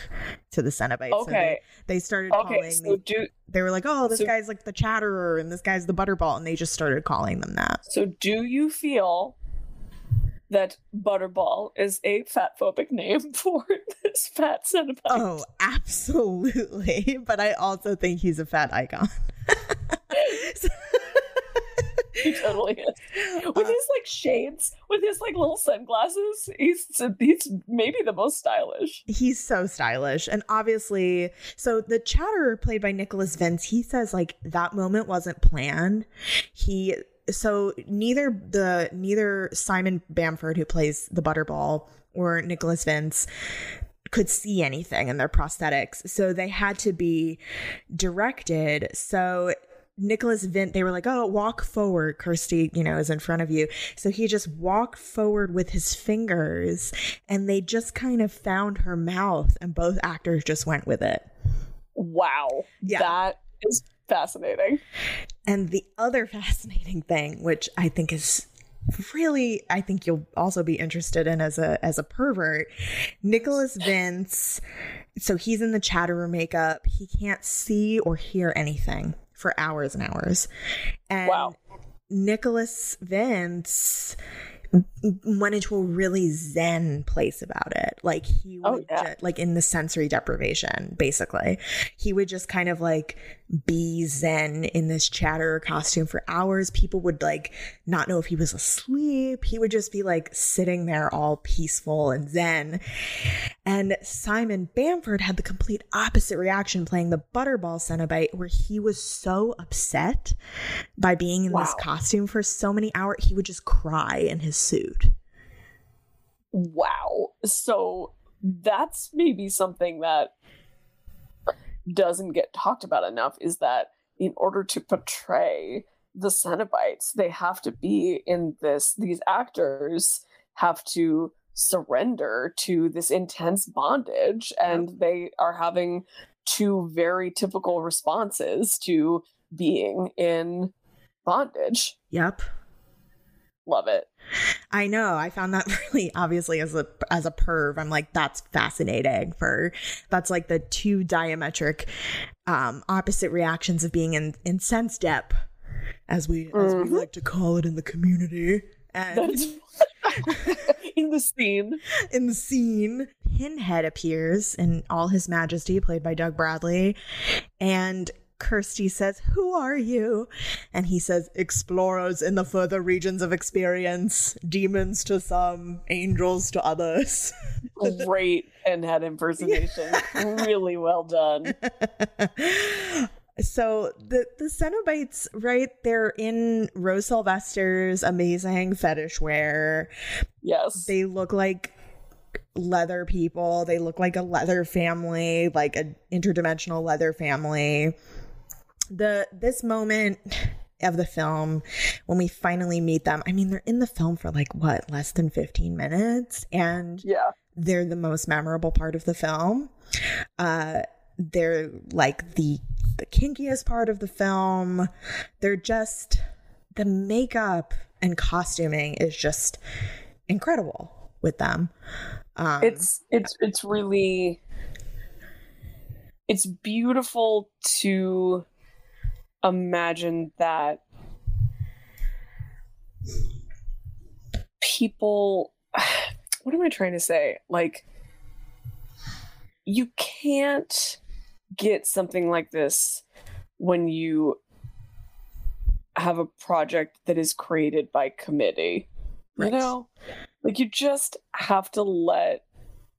Speaker 1: to the Cenobite. So
Speaker 2: Okay.
Speaker 1: they, they started
Speaker 2: okay
Speaker 1: calling
Speaker 2: so
Speaker 1: the-
Speaker 2: do
Speaker 1: they were like, "Oh, this
Speaker 2: So-
Speaker 1: guy's like the Chatterer, and this guy's the Butterball," and they just started calling them that.
Speaker 2: So, do you feel that Butterball is a fat phobic name for this fat Cenobite?
Speaker 1: Oh, absolutely! But I also think he's a fat icon.
Speaker 2: he totally is.
Speaker 1: Uh,
Speaker 2: With his like shades, with his like little sunglasses, he's he's maybe the most stylish.
Speaker 1: he's so stylish, and obviously, so the Chatterer, played by Nicholas Vince, he says like that moment wasn't planned. He so neither the neither Simon Bamford, who plays the Butterball, or Nicholas Vince could see anything in their prosthetics. So they had to be directed. So Nicholas Vince, they were like, oh, walk forward. Kirsty, you know, is in front of you. So he just walked forward with his fingers and they just kind of found her mouth and both actors just went with it.
Speaker 2: Wow,
Speaker 1: Yeah.
Speaker 2: that is fascinating.
Speaker 1: And the other fascinating thing, which I think is really I think you'll also be interested in as a as a pervert, Nicholas Vince, so he's in the chatter room makeup. He can't see or hear anything for hours and hours. And
Speaker 2: Wow.
Speaker 1: Nicholas Vince went into a really zen place about it. Like he
Speaker 2: Oh,
Speaker 1: would
Speaker 2: yeah.
Speaker 1: ju- like in the sensory deprivation, basically. He would just kind of like be zen in this chatter costume for hours. People would like not know if he was asleep. He would just be like sitting there all peaceful and zen. And Simon Bamford had the complete opposite reaction playing the Butterball Cenobite, where he was so upset by being in this costume for so many hours, he would just cry in his suit.
Speaker 2: Wow. So that's maybe something that doesn't get talked about enough is that in order to portray the Cenobites, they have to be in this, these actors have to surrender to this intense bondage and they are having two very typical responses to being in bondage.
Speaker 1: Yep.
Speaker 2: Love it.
Speaker 1: I know. I found that really obviously as a as a perv. I'm like that's fascinating for that's like the two diametric um opposite reactions of being in in sense dep as we as we like to call it in the community. And
Speaker 2: in the scene.
Speaker 1: in the scene, Pinhead appears in all his majesty, played by Doug Bradley, and Kirsty says, Who are you? And he says, Explorers in the further regions of experience, demons to some, angels to others.
Speaker 2: Great pinhead impersonation. really well done.
Speaker 1: so the the Cenobites, right? They're in Rose Sylvester's amazing fetish wear.
Speaker 2: Yes.
Speaker 1: They look like leather people. They look like a leather family, like an interdimensional leather family. The this moment of the film when we finally meet them. I mean, they're in the film for like what, less than 15 minutes and
Speaker 2: yeah.
Speaker 1: they're the most memorable part of the film. Uh they're like the the kinkiest part of the film. They're just the makeup and costuming is just incredible with them. Um,
Speaker 2: It's it's it's really it's beautiful to imagine that people what am I trying to say? Like you can't get something like this when you have a project that is created by committee.
Speaker 1: Right.
Speaker 2: You know? Like you just have to let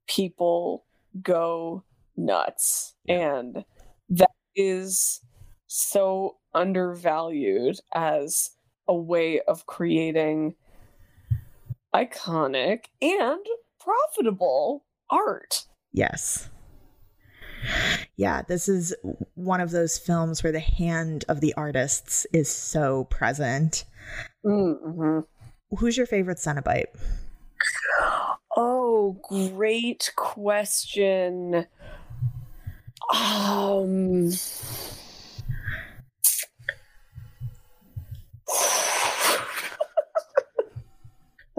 Speaker 2: people go nuts. And that is so undervalued as a way of creating iconic and profitable art.
Speaker 1: Yes. Yeah, this is one of those films where the hand of the artists is so present.
Speaker 2: Mm-hmm.
Speaker 1: Who's your favorite Cenobite?
Speaker 2: Oh, great question. Um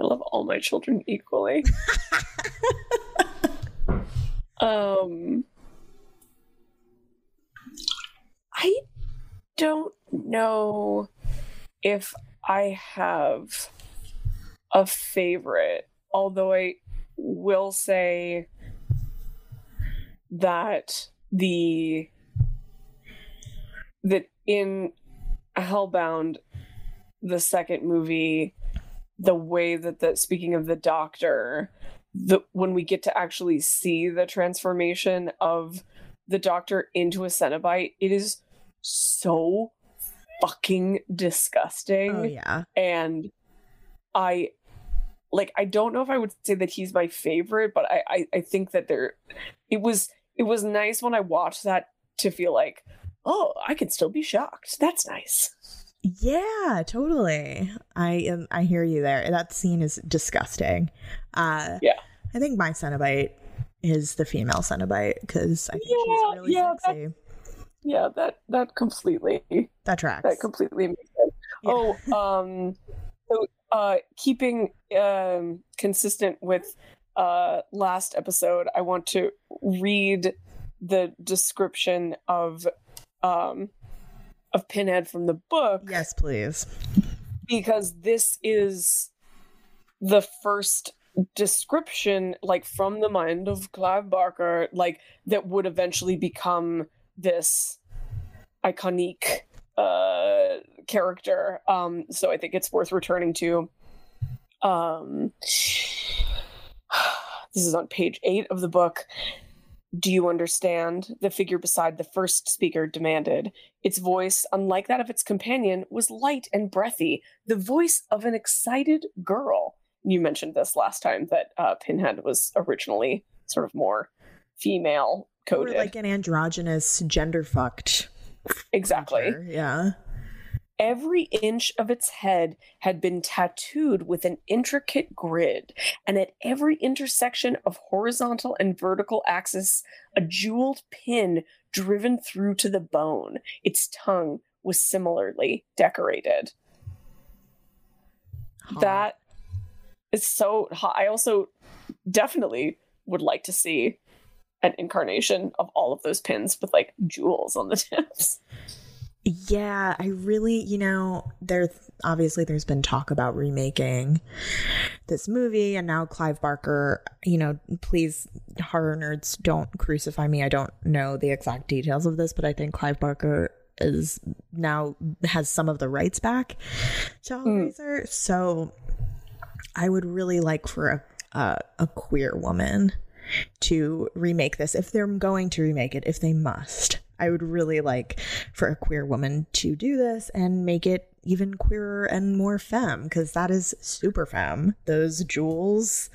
Speaker 2: I love all my children equally. um I don't know if I have a favorite, although I will say that the that in Hellbound, the second movie, the way that the speaking of the doctor, the when we get to actually see the transformation of the doctor into a Cenobite, it is so fucking disgusting
Speaker 1: Oh yeah.
Speaker 2: and I like I don't know if I would say that he's my favorite, but I I, I think that there it was it was nice when I watched that to feel like oh I can still be shocked. That's nice.
Speaker 1: Yeah, totally. I am I hear you there. That scene is disgusting. Uh
Speaker 2: Yeah.
Speaker 1: I think my Cenobite is the female Cenobite because I think
Speaker 2: Yeah,
Speaker 1: she's really
Speaker 2: yeah, that-
Speaker 1: sexy.
Speaker 2: Yeah, that that completely
Speaker 1: That tracks.
Speaker 2: that completely makes sense.
Speaker 1: Yeah.
Speaker 2: Oh, um, so uh, keeping um consistent with uh last episode, I want to read the description of um of Pinhead from the book
Speaker 1: yes, please.
Speaker 2: because this is the first description like from the mind of Clive Barker like that would eventually become this iconic uh character. Um so I think it's worth returning to. Um this is on page 8 of the book do you understand? The figure beside the first speaker demanded. Its voice, unlike that of its companion, was light and breathy, the voice of an excited girl. You mentioned this last time that uh, Pinhead was originally sort of more female
Speaker 1: Or
Speaker 2: coded.
Speaker 1: like an androgynous, gender fucked.
Speaker 2: exactly.
Speaker 1: Yeah.
Speaker 2: Every inch of its head had been tattooed with an intricate grid, and at every intersection of horizontal and vertical axis, a jeweled pin driven through to the bone. Its tongue was similarly decorated.
Speaker 1: Hot.
Speaker 2: that is so hot. I also definitely would like to see an incarnation of all of those pins with like jewels on the tips.
Speaker 1: Yeah, I really, you know, there obviously there's been talk about remaking this movie and now Clive Barker, you know, please horror nerds don't crucify me. I don't know the exact details of this, but I think Clive Barker is now has some of the rights back to Hellraiser. Hmm. So I would really like for a a, a queer woman to remake this if they're going to remake it if they must. I would really like for a queer woman to do this and make it even queerer and more femme because that is super femme. Those jewels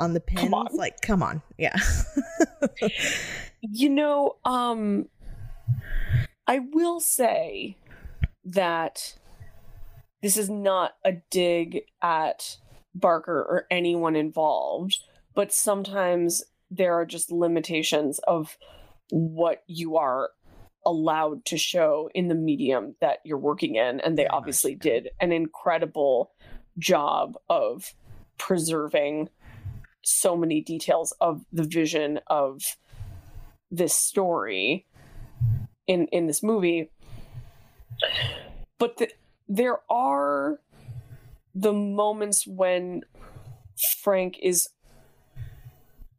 Speaker 1: on the pins
Speaker 2: on.
Speaker 1: like come on. Yeah.
Speaker 2: You know, um I will say that this is not a dig at Barker or anyone involved, but sometimes there are just limitations of what you are allowed to show in the medium that you're working in and they obviously did an incredible job of preserving so many details of the vision of this story in in this movie. But the, there are the moments when frank is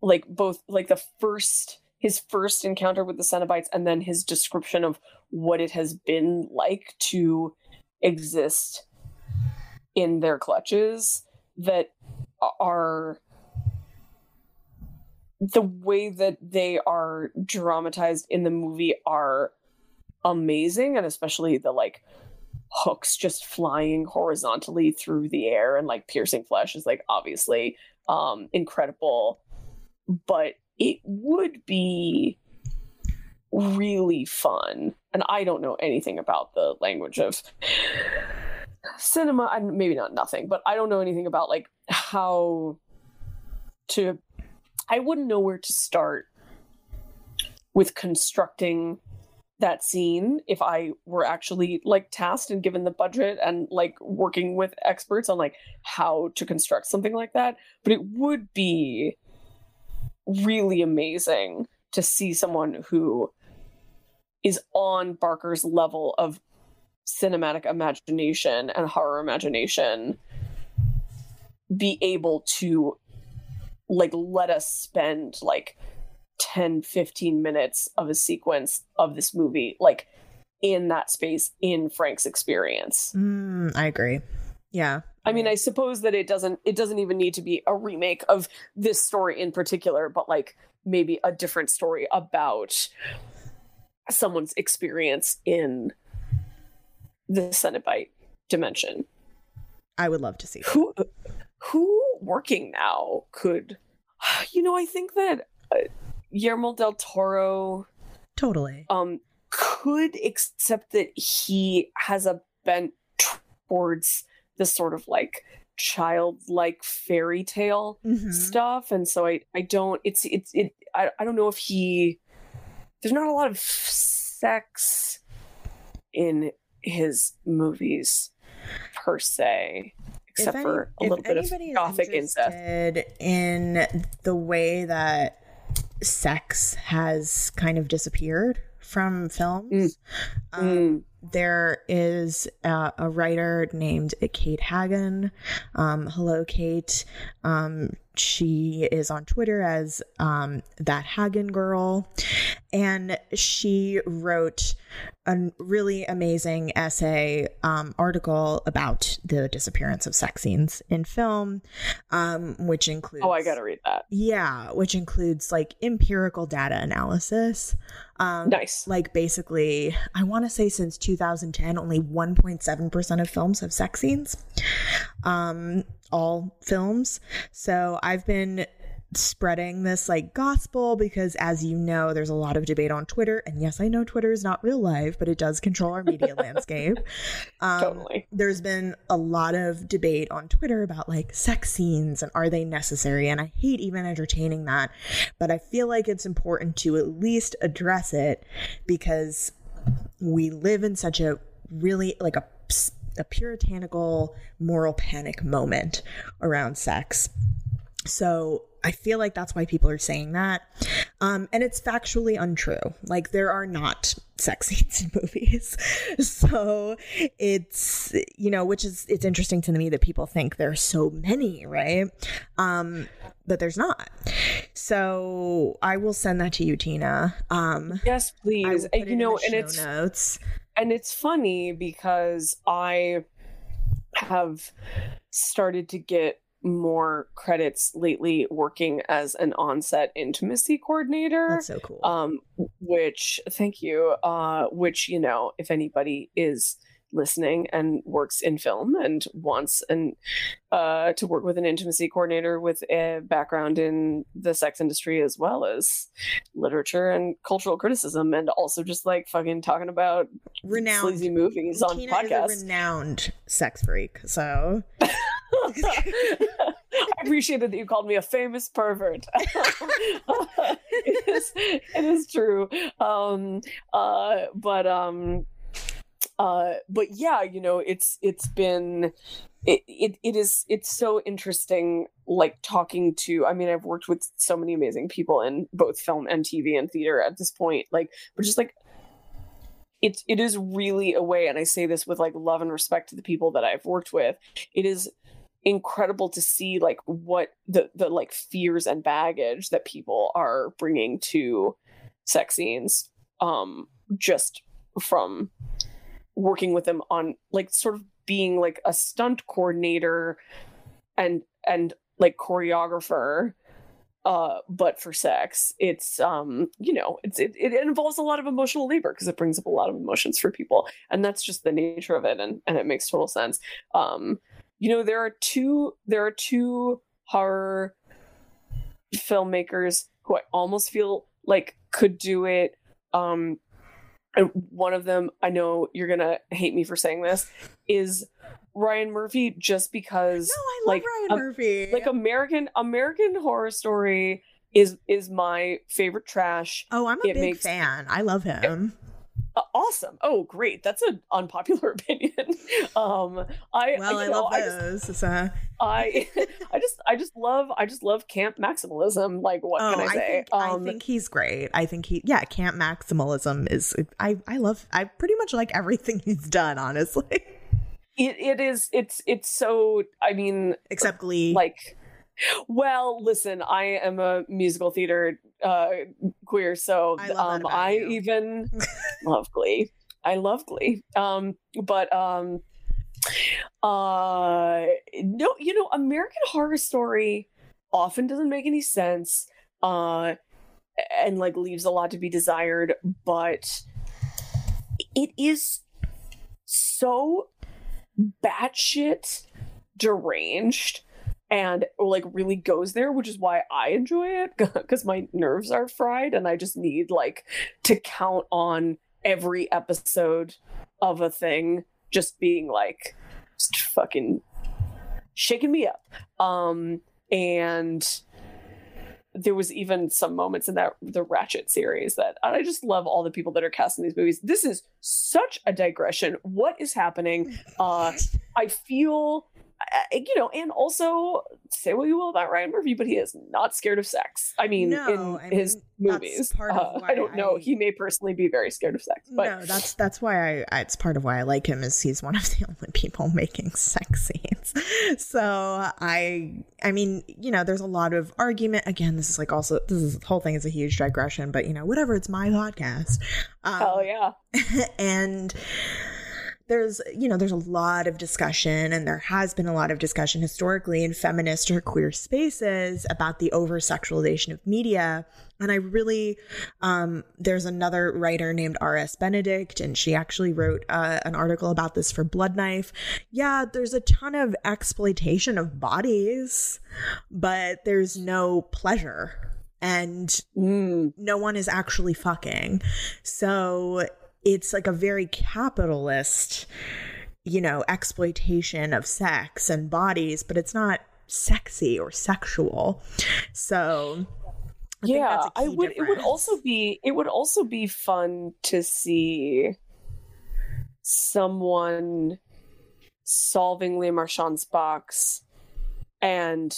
Speaker 2: like both like the first his first encounter with the Cenobites and then his description of what it has been like to exist in their clutches that are the way that they are dramatized in the movie are amazing and especially the like hooks just flying horizontally through the air and like piercing flesh is like obviously um incredible but it would be really fun. And i don't know anything about the language of cinema. And maybe not nothing but i don't know anything about like how to i wouldn't know where to start with constructing that scene if i were actually like tasked and given the budget and like working with experts on like how to construct something like that. But it would be really amazing to see someone who is on Barker's level of cinematic imagination and horror imagination be able to like let us spend like 10 15 minutes of a sequence of this movie like in that space in Frank's experience.
Speaker 1: mm, i agree yeah
Speaker 2: I mean, I suppose that it doesn't it doesn't even need to be a remake of this story in particular, but like maybe a different story about someone's experience in the Cenobite dimension.
Speaker 1: i would love to see that.
Speaker 2: Who who working now could you know, I think that uh, Guillermo del Toro
Speaker 1: totally
Speaker 2: um could accept that he has a bent towards the sort of like childlike fairy tale
Speaker 1: Mhm.
Speaker 2: stuff and so i i don't it's it's it I, I don't know if he there's not a lot of sex in his movies per se except
Speaker 1: If
Speaker 2: for a little bit of gothic incest
Speaker 1: in the way that sex has kind of disappeared from films. Um,
Speaker 2: Mm.
Speaker 1: There is a writer named Kate Hagen. Um, hello, Kate. Um, she is on Twitter as um, that Hagen girl, and she wrote a really amazing essay um, article about the disappearance of sex scenes in film, um, which includes
Speaker 2: oh i gotta read that
Speaker 1: yeah, which includes like empirical data analysis. Um,
Speaker 2: nice
Speaker 1: like basically, I want to say since 2010, only 1.7% of films have sex scenes. Um, all films. So I've been spreading this like gospel because as you know there's a lot of debate on twitter and yes i know twitter is not real life but it does control our media landscape um,
Speaker 2: totally
Speaker 1: there's been a lot of debate on Twitter about like sex scenes and are they necessary? And I hate even entertaining that, but I feel like it's important to at least address it because we live in such a really like a a puritanical moral panic moment around sex. So I feel like that's why people are saying that. Um, and it's factually untrue. Like there are not sex scenes in movies. So it's, you know, which is, it's interesting to me that people think there's so many, right? Um, but there's not. So I will send that to you, Tina. Um,
Speaker 2: yes, please. You know, and it's
Speaker 1: notes.
Speaker 2: And it's funny because I have started to get more credits lately working as an onset intimacy coordinator.
Speaker 1: That's so cool.
Speaker 2: Um, which thank you. Uh, which you know, if anybody is listening and works in film and wants and uh, to work with an intimacy coordinator with a background in the sex industry as well as literature and cultural criticism and also just like fucking talking about
Speaker 1: renowned
Speaker 2: sleazy movies on
Speaker 1: Tina
Speaker 2: podcasts.
Speaker 1: Is a renowned sex freak, so
Speaker 2: I appreciated that you called me a famous pervert. it, is, it is true. Um, uh, but um, uh, but yeah, you know, it's it's been it, it it is it's so interesting like talking to i mean i've worked with so many amazing people in both film and tv and theater at this point like but just like it it is really a way and i say this with like love and respect to the people that i've worked with it is incredible to see like what the the like fears and baggage that people are bringing to sex scenes um just from working with them on like sort of being like a stunt coordinator and and like choreographer uh but for sex. It's um you know it's it, it involves a lot of emotional labor because it brings up a lot of emotions for people. And that's just the nature of it and and it makes total sense. Um you know there are two there are two horror filmmakers who I almost feel like could do it. Um one of them I know you're going to hate me for saying this is Ryan Murphy just because
Speaker 1: No, I love
Speaker 2: like
Speaker 1: Ryan
Speaker 2: um,
Speaker 1: Murphy.
Speaker 2: like American American Horror Story is is my favorite trash.
Speaker 1: oh, I'm a
Speaker 2: it
Speaker 1: big
Speaker 2: makes-
Speaker 1: fan. I love him.
Speaker 2: Uh, awesome. Oh, great. That's an unpopular opinion. um I
Speaker 1: Well,
Speaker 2: I,
Speaker 1: I
Speaker 2: know,
Speaker 1: love
Speaker 2: I just,
Speaker 1: those. So-
Speaker 2: I I just I just love I just love camp maximalism. Like what
Speaker 1: oh,
Speaker 2: can I say?
Speaker 1: think
Speaker 2: um
Speaker 1: I think he's great. I think he yeah, camp maximalism is I I love I pretty much like everything he's done, honestly.
Speaker 2: it, it is it's it's so I mean
Speaker 1: Except Glee.
Speaker 2: like well listen i am a musical theater uh queer so
Speaker 1: I
Speaker 2: um i
Speaker 1: you.
Speaker 2: even love glee i love glee um but um uh no you know american horror story often doesn't make any sense uh and like leaves a lot to be desired but it is so batshit deranged and like really goes there which is why i enjoy it because my nerves are fried and i just need like to count on every episode of a thing just being like just fucking shaking me up. Um and there was even some moments in that the Ratched series that and i just love all the people that are cast in these movies. This is such a digression. What is happening? Uh i feel you know and also say what you will about ryan murphy but he is not scared of sex i mean
Speaker 1: No,
Speaker 2: in
Speaker 1: I
Speaker 2: his
Speaker 1: mean, that's
Speaker 2: movies
Speaker 1: part of
Speaker 2: uh, i don't know
Speaker 1: I-
Speaker 2: he may personally be very scared of sex but
Speaker 1: no, that's that's why I, I. It's part of why I like him is he's one of the only people making sex scenes. So I, I mean, you know, there's a lot of argument. Again, this is like also this is the whole thing is a huge digression, but you know, whatever. It's my podcast. Um,
Speaker 2: hell yeah
Speaker 1: and there's you know there's a lot of discussion and there has been a lot of discussion historically in feminist or queer spaces about the over sexualization of media. And i really um, there's another writer named rs benedict and she actually wrote uh, an article about this for blood knife. Yeah there's a ton of exploitation of bodies but there's no pleasure and
Speaker 2: Mm,
Speaker 1: no one is actually fucking. So it's like a very capitalist, you know, exploitation of sex and bodies, but it's not sexy or sexual. So I think
Speaker 2: yeah i would it would also be it would also be fun to see someone solving Le Marchand's box and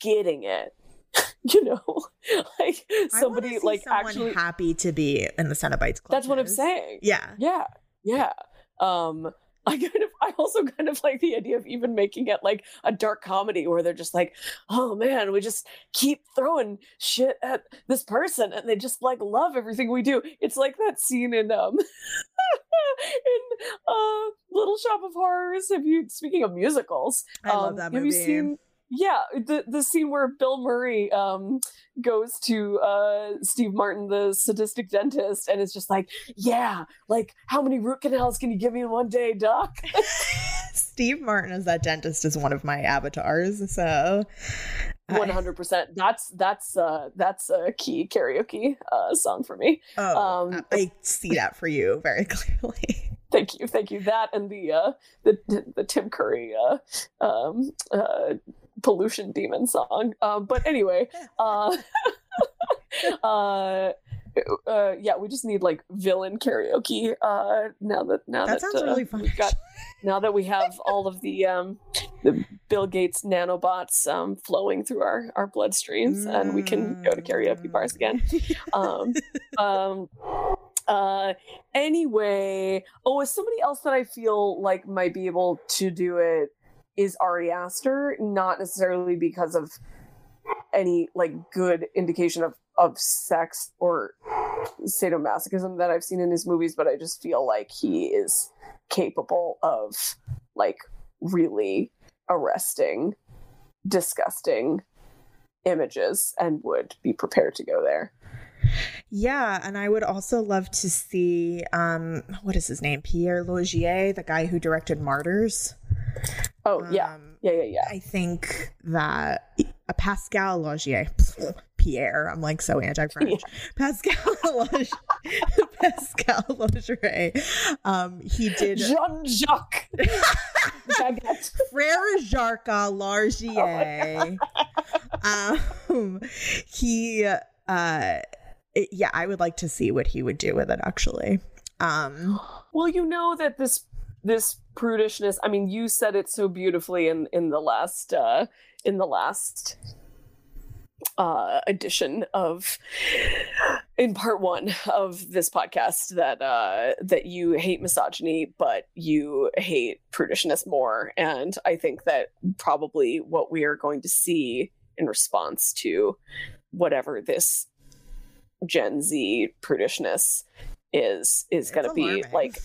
Speaker 2: getting it. you know, like somebody like actually
Speaker 1: happy to be in the Cenobites
Speaker 2: Club. That's what I'm saying.
Speaker 1: Yeah,
Speaker 2: yeah, yeah. Um, I kind of, I also kind of like the idea of even making it like a dark comedy where they're just like, oh man, we just keep throwing shit at this person and they just like love everything we do. It's like that scene in um in uh Little Shop of Horrors. Have you speaking of musicals?
Speaker 1: I
Speaker 2: um,
Speaker 1: love that movie.
Speaker 2: Have you seen yeah the the scene where bill murray um goes to uh steve martin the sadistic dentist and is just like yeah like how many root canals can you give me in one day doc?
Speaker 1: Steve martin as that dentist is one of my avatars so
Speaker 2: 100% that's that's uh that's a key karaoke uh song for me.
Speaker 1: Oh um i see that for you very clearly.
Speaker 2: Thank you thank you. That and the uh the the tim curry uh um uh pollution demon song. Um, but anyway, uh, uh, uh, yeah, we just need like villain karaoke. Uh, now that now
Speaker 1: that,
Speaker 2: that
Speaker 1: sounds
Speaker 2: uh,
Speaker 1: really fun.
Speaker 2: We've got now that we have all of the um, the Bill Gates nanobots um, flowing through our our bloodstreams, mm. and we can go to karaoke bars again. Um, um, uh, anyway, oh, is somebody else that I feel like might be able to do it is Ari Aster, not necessarily because of any like good indication of of sex or sadomasochism that I've seen in his movies, but I just feel like he is capable of like really arresting, disgusting images and would be prepared to go there.
Speaker 1: Yeah, and I would also love to see um what is his name? Pierre Laugier, the guy who directed Martyrs.
Speaker 2: Oh yeah, um, yeah, yeah, yeah.
Speaker 1: I think that a Pascal Laugier, Pierre. I'm like so anti-French. Yeah. Pascal Laugier, Pascal Laugier. Um, he did
Speaker 2: Jean Jacques
Speaker 1: Frere Jacques Laugier. Oh um, he, uh, it, yeah, I would like to see what he would do with it. Actually. Um,
Speaker 2: well, you know that this this prudishness i mean you said it so beautifully in in the last uh in the last uh edition of in part one of this podcast that uh that you hate misogyny but you hate prudishness more. And i think that probably what we are going to see in response to whatever this gen z prudishness is is going to be like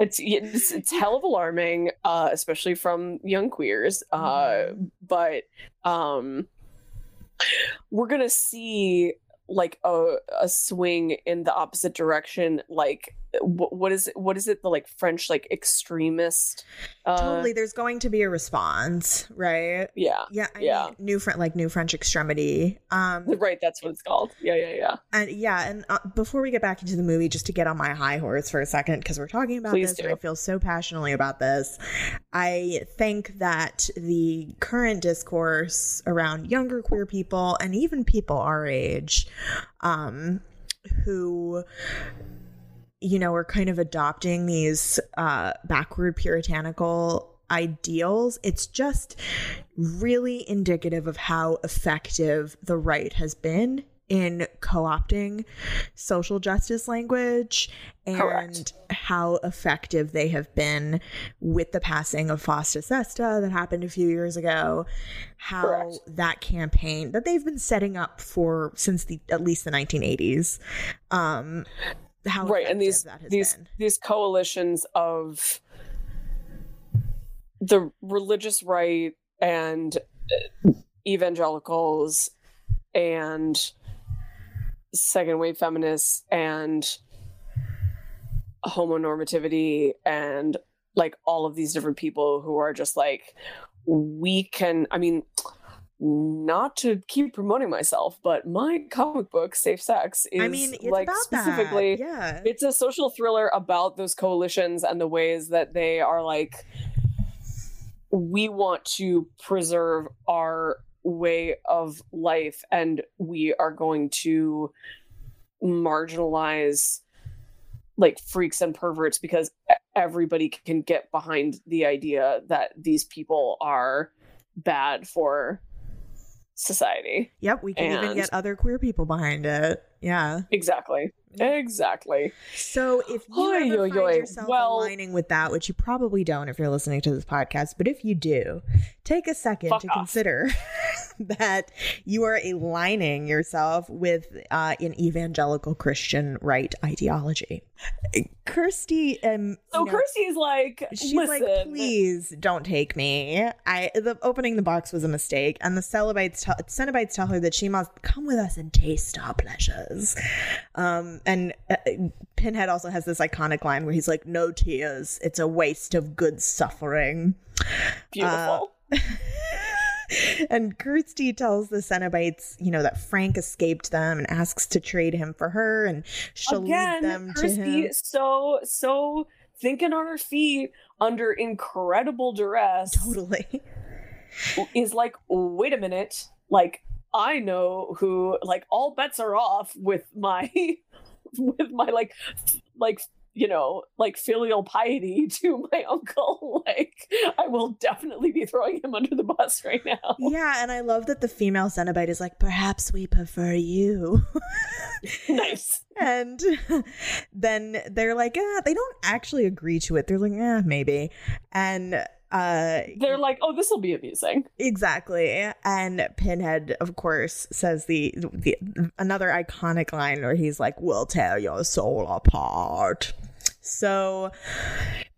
Speaker 2: it's, it's it's hell of alarming uh especially from young queers uh mm-hmm. but um we're going to see like a a swing in the opposite direction like what is it what is it the like french like extremist
Speaker 1: uh, totally there's going to be a response right?
Speaker 2: Yeah
Speaker 1: yeah
Speaker 2: I yeah.
Speaker 1: mean, new french like new french extremity um
Speaker 2: right that's what it's called. Yeah yeah yeah.
Speaker 1: and yeah and uh, before we get back into the movie just to get on my high horse for a second because we're talking about
Speaker 2: Please
Speaker 1: this
Speaker 2: do.
Speaker 1: and i feel so passionately about this i think that the current discourse around younger queer people and even people our age um who you know, are kind of adopting these uh, backward puritanical ideals. It's just really indicative of how effective the right has been in co-opting social justice language and
Speaker 2: Correct.
Speaker 1: how effective they have been with the passing of FOSTA SESTA that happened a few years ago how
Speaker 2: Correct.
Speaker 1: that campaign that they've been setting up for since the at least the 1980s um how
Speaker 2: right and these these
Speaker 1: been.
Speaker 2: these coalitions of the religious right and uh, evangelicals and second wave feminists and homonormativity and like all of these different people who are just like we can i mean not to keep promoting myself, but my comic book, Safe Sex, is
Speaker 1: I mean, it's
Speaker 2: like specifically,
Speaker 1: that. yeah,
Speaker 2: it's a social thriller about those coalitions and the ways that they are like, we want to preserve our way of life and we are going to marginalize like freaks and perverts because everybody can get behind the idea that these people are bad for society.
Speaker 1: Yep, we can even get other queer people behind it. Yeah.
Speaker 2: Exactly. Exactly.
Speaker 1: So if you
Speaker 2: Oy,
Speaker 1: ever
Speaker 2: oy,
Speaker 1: find
Speaker 2: oy.
Speaker 1: yourself
Speaker 2: Well-
Speaker 1: aligning with that, which you probably don't if you're listening to this podcast, but if you do, take a second to
Speaker 2: off.
Speaker 1: consider that you are aligning yourself with uh, an evangelical Christian right ideology. Kirsty, um,
Speaker 2: So
Speaker 1: you know,
Speaker 2: Kirsty's like,
Speaker 1: She's
Speaker 2: listen,
Speaker 1: like, please don't take me. I the opening the box was a mistake, and the Cenobites tell, Cenobites tell her that she must come with us and taste our pleasures. Um, and uh, Pinhead also has this iconic line where he's like, "No tears, it's a waste of good suffering."
Speaker 2: beautiful.
Speaker 1: and Kirsty tells the Cenobites, you know, that Frank escaped them and asks to trade him for her, and she'll
Speaker 2: Again,
Speaker 1: lead them to
Speaker 2: Kirsty
Speaker 1: him.
Speaker 2: so so thinking on her feet under incredible duress
Speaker 1: Totally.
Speaker 2: is like, wait a minute, like I know who like all bets are off with my with my like like you know like filial piety to my uncle like i will definitely be throwing him under the bus right now
Speaker 1: Yeah, and I love that the female Cenobite is like, perhaps we prefer you.
Speaker 2: nice
Speaker 1: and then they're like, eh, they don't actually agree to it. They're like, eh, maybe. And uh
Speaker 2: they're like oh this will be amusing
Speaker 1: exactly. And Pinhead, of course, says the, the another iconic line where he's like, We'll tear your soul apart. So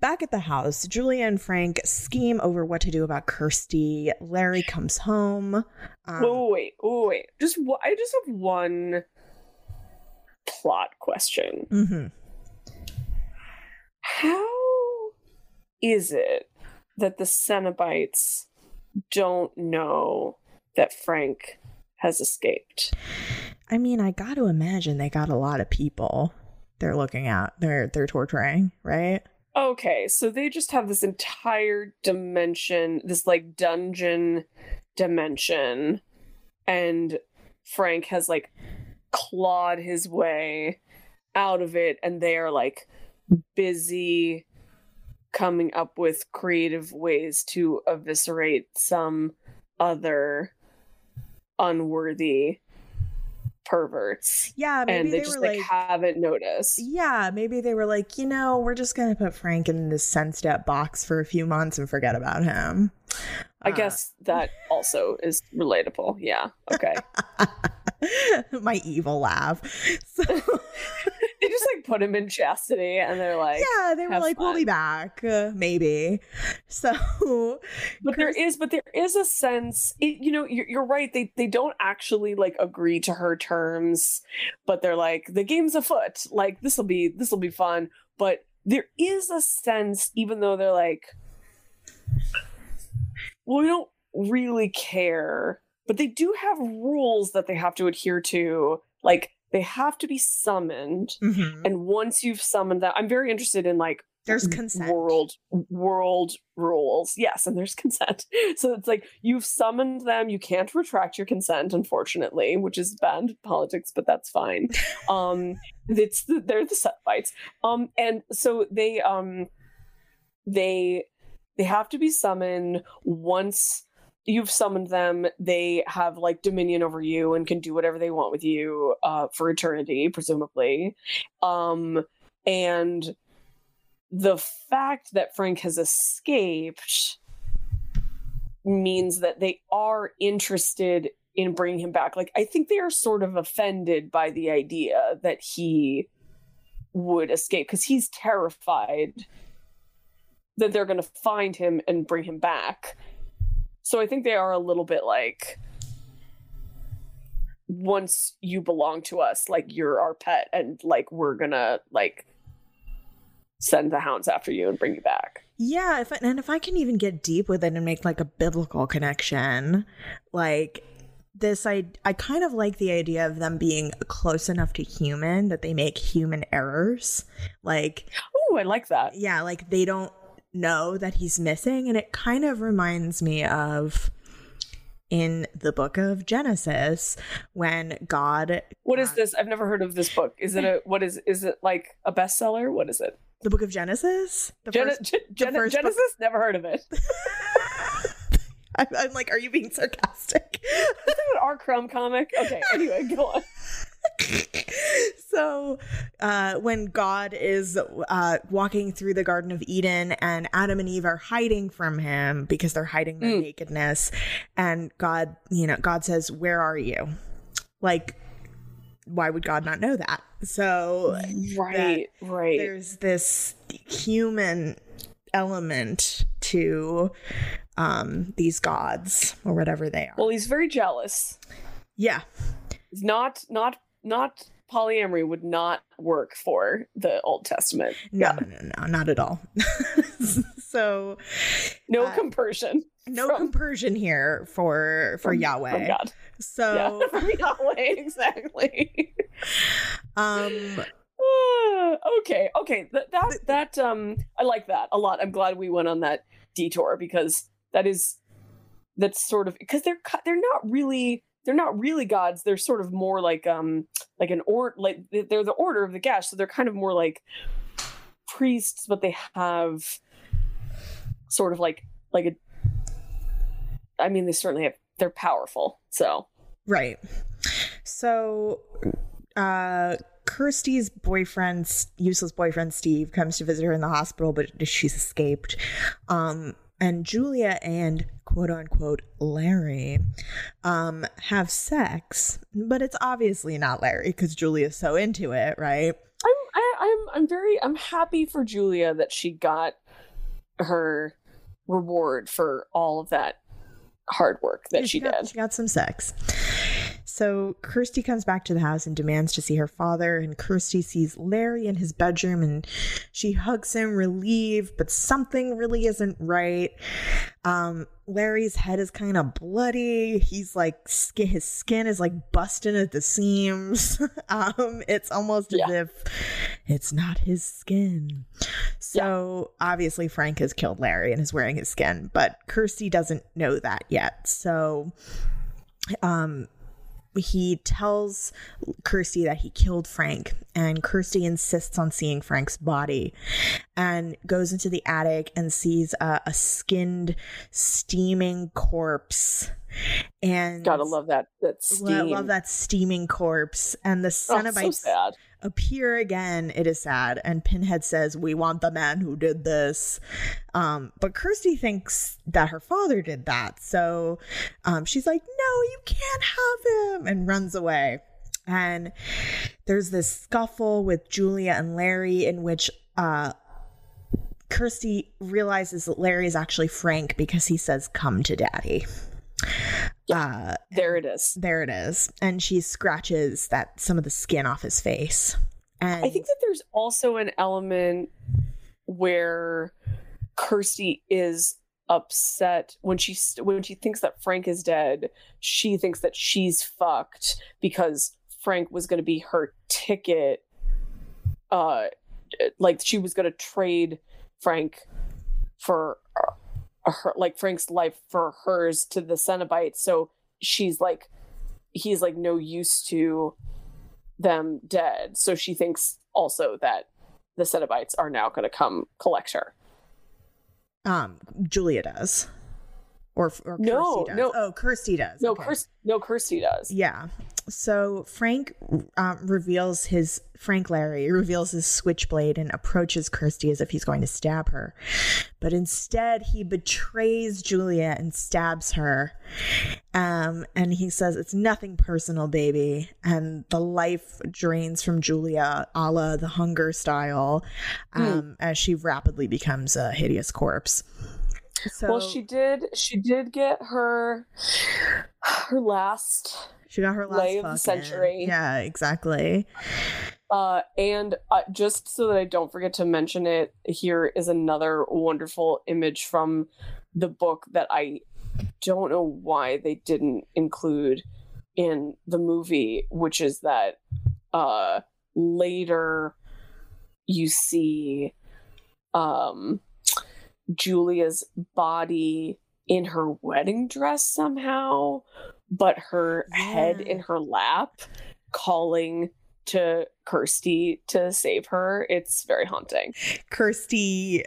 Speaker 1: back at the house, Julia and Frank scheme over what to do about Kirsty. Larry comes home. Um,
Speaker 2: oh wait oh wait just i just have one plot question
Speaker 1: Mm-hmm.
Speaker 2: how is it that the Cenobites don't know that Frank has escaped?
Speaker 1: I mean, I got to imagine they got a lot of people they're looking at. They're they're torturing, right?
Speaker 2: Okay, so they just have this entire dimension, this like dungeon dimension, and Frank has like clawed his way out of it, and they are like busy coming up with creative ways to eviscerate some other unworthy perverts.
Speaker 1: Yeah, maybe
Speaker 2: and they,
Speaker 1: they,
Speaker 2: just
Speaker 1: were
Speaker 2: like,
Speaker 1: like,
Speaker 2: haven't noticed.
Speaker 1: yeah, maybe they were like, you know, we're just gonna put Frank in this sense dep box for a few months and forget about him.
Speaker 2: I
Speaker 1: Uh,
Speaker 2: guess that also is relatable. Yeah. Okay.
Speaker 1: my evil laugh. So,
Speaker 2: they just like put him in chastity and they're like,
Speaker 1: yeah, they were like, we'll be back, uh, maybe. So,
Speaker 2: but there is but there is a sense, it, you know, you're, you're right. They, they don't actually like agree to her terms, but they're like, the game's afoot. Like this will be, this will be fun. But there is a sense, even though they're like, well, we don't really care, but they do have rules that they have to adhere to. Like they have to be summoned.
Speaker 1: Mhm.
Speaker 2: and once you've summoned that i'm very interested in like
Speaker 1: there's consent.
Speaker 2: world world rules yes and there's consent so it's like you've summoned them you can't retract your consent unfortunately which is bad politics but that's fine um it's the, they're the Cenobites um and so they um they they have to be summoned once you've summoned them they have like dominion over you and can do whatever they want with you uh for eternity presumably um and the fact that Frank has escaped means that they are interested in bringing him back. Like, I think they are sort of offended by the idea that he would escape because he's terrified that they're going to find him and bring him back. So I think they are a little bit like, once you belong to us, like you're our pet, and like we're gonna like send the hounds after you and bring you back.
Speaker 1: Yeah, if I, and if I can even get deep with it and make like a biblical connection, like this I I kind of like the idea of them being close enough to human that they make human errors. Like
Speaker 2: Oh, I like that.
Speaker 1: yeah, like they don't know that he's missing and it kind of reminds me of in the book of Genesis when God
Speaker 2: What is this? I've never heard of this book. Is it a what is is it like a bestseller? What is it?
Speaker 1: the book of Genesis? The
Speaker 2: Gen-
Speaker 1: first-
Speaker 2: Gen- Gen-
Speaker 1: first book-
Speaker 2: Genesis? Never heard of it.
Speaker 1: I'm, I'm like, are you being sarcastic?
Speaker 2: Is that an R. Crumb comic? Okay, anyway, go on.
Speaker 1: so uh, when god is uh, walking through the garden of eden and adam and eve are hiding from him because they're hiding their
Speaker 2: Mm.
Speaker 1: nakedness and god you know god says where are you like why would god not know that so
Speaker 2: Right, right.
Speaker 1: there's this human element to um these gods or whatever they are
Speaker 2: Well, he's very jealous.
Speaker 1: yeah
Speaker 2: He's not not not polyamory would not work for the Old Testament.
Speaker 1: no no no, no not at all so
Speaker 2: No
Speaker 1: Uh,
Speaker 2: compersion
Speaker 1: no
Speaker 2: From-
Speaker 1: compersion here for for
Speaker 2: from-
Speaker 1: Yahweh.
Speaker 2: from God.
Speaker 1: So
Speaker 2: yeah, from Yahweh, exactly.
Speaker 1: um
Speaker 2: okay, okay. That that that um I like that a lot. I'm glad we went on that detour because that is that's sort of because they're they're not really they're not really gods. They're sort of more like um like an or like they're the order of the gash, so they're kind of more like priests, but they have sort of like like a. I mean, they certainly have. They're powerful. So
Speaker 1: right. So uh Kirsty's boyfriend, useless boyfriend Steve, comes to visit her in the hospital, but she's escaped. Um, and Julia and quote unquote Larry um, have sex, but it's obviously not Larry because Julia's so into it, right?
Speaker 2: I'm I, I'm I'm very I'm happy for Julia that she got her reward for all of that hard work that
Speaker 1: Yeah,
Speaker 2: she
Speaker 1: got,
Speaker 2: did.
Speaker 1: She got some sex. So Kirsty comes back to the house and demands to see her father, and Kirsty sees Larry in his bedroom and she hugs him, relieved, but something really isn't right. Um, Larry's head is kind of bloody. He's like skin, his skin is like busting at the seams. um, it's almost as if it's not his skin. So obviously Frank has killed Larry and is wearing his skin, but Kirsty doesn't know that yet. So um he tells Kirsty that he killed Frank, and Kirsty insists on seeing Frank's body and goes into the attic and sees a, a skinned, steaming corpse. And
Speaker 2: Gotta love that that steam.
Speaker 1: love that steaming corpse. And the
Speaker 2: Oh, so sad.
Speaker 1: Appear again. It is sad. And Pinhead says, We want the man who did this. Um, but Kirsty thinks that her father did that. So um, she's like, No, you can't have him, and runs away. And there's this scuffle with Julia and Larry in which uh, Kirsty realizes that Larry is actually Frank because he says, Come to daddy. Uh,
Speaker 2: There it is.
Speaker 1: there it is. And she scratches that some of the skin off his face. And
Speaker 2: I think that there's also an element where Kirsty is upset when she when she thinks that Frank is dead. She thinks that she's fucked because Frank was going to be her ticket. Uh, like she was going to trade Frank for uh, her, like Frank's life for hers to the Cenobites. So she's like, he's like no use to them dead. So she thinks also that the Cenobites are now going to come collect her.
Speaker 1: um Julia does. Or, or
Speaker 2: No,
Speaker 1: Kirsty does.
Speaker 2: no.
Speaker 1: Oh, Kirsty does.
Speaker 2: No,
Speaker 1: Okay.
Speaker 2: Kirsty, no, Kirsty does.
Speaker 1: Yeah. So Frank um, reveals his Frank Larry reveals his switchblade and approaches Kirsty as if he's going to stab her, but instead he betrays Julia and stabs her. Um, and he says it's nothing personal, baby. And the life drains from Julia, a la the Hunger style, um, as she rapidly becomes a hideous corpse. So
Speaker 2: well, she did. She did get her her last,
Speaker 1: she got her last
Speaker 2: lay of the century.
Speaker 1: Yeah, exactly.
Speaker 2: uh, and uh, just so that I don't forget to mention it, here is another wonderful image from the book that I don't know why they didn't include in the movie, which is that uh, later you see um, Julia's body in her wedding dress somehow, but her yeah. head in her lap, calling to Kirsty to save her. It's very haunting.
Speaker 1: Kirsty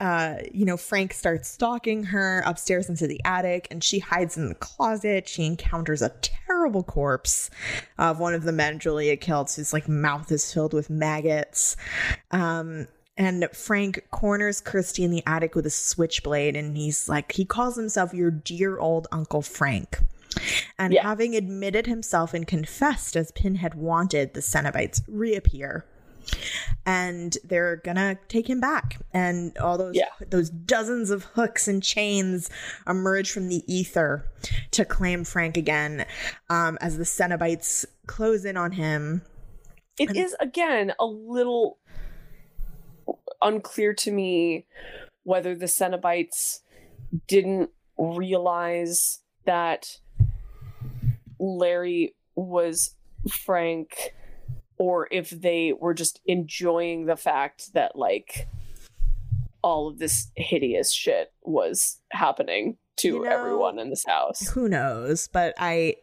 Speaker 1: uh, you know, Frank starts stalking her upstairs into the attic and she hides in the closet. She encounters a terrible corpse of one of the men Julia killed, whose like mouth is filled with maggots. Um, and Frank corners Kirsty in the attic with a switchblade and he's like, he calls himself your dear old Uncle Frank. And yeah. having admitted himself and confessed as Pinhead wanted, the Cenobites reappear and they're gonna take him back and all those yeah. those dozens of hooks and chains emerge from the ether to claim frank again um, as the cenobites close in on him
Speaker 2: It and- is again a little unclear to me whether the cenobites didn't realize that larry was frank or if they were just enjoying the fact that like all of this hideous shit was happening to you know, everyone in this house.
Speaker 1: Who knows? But I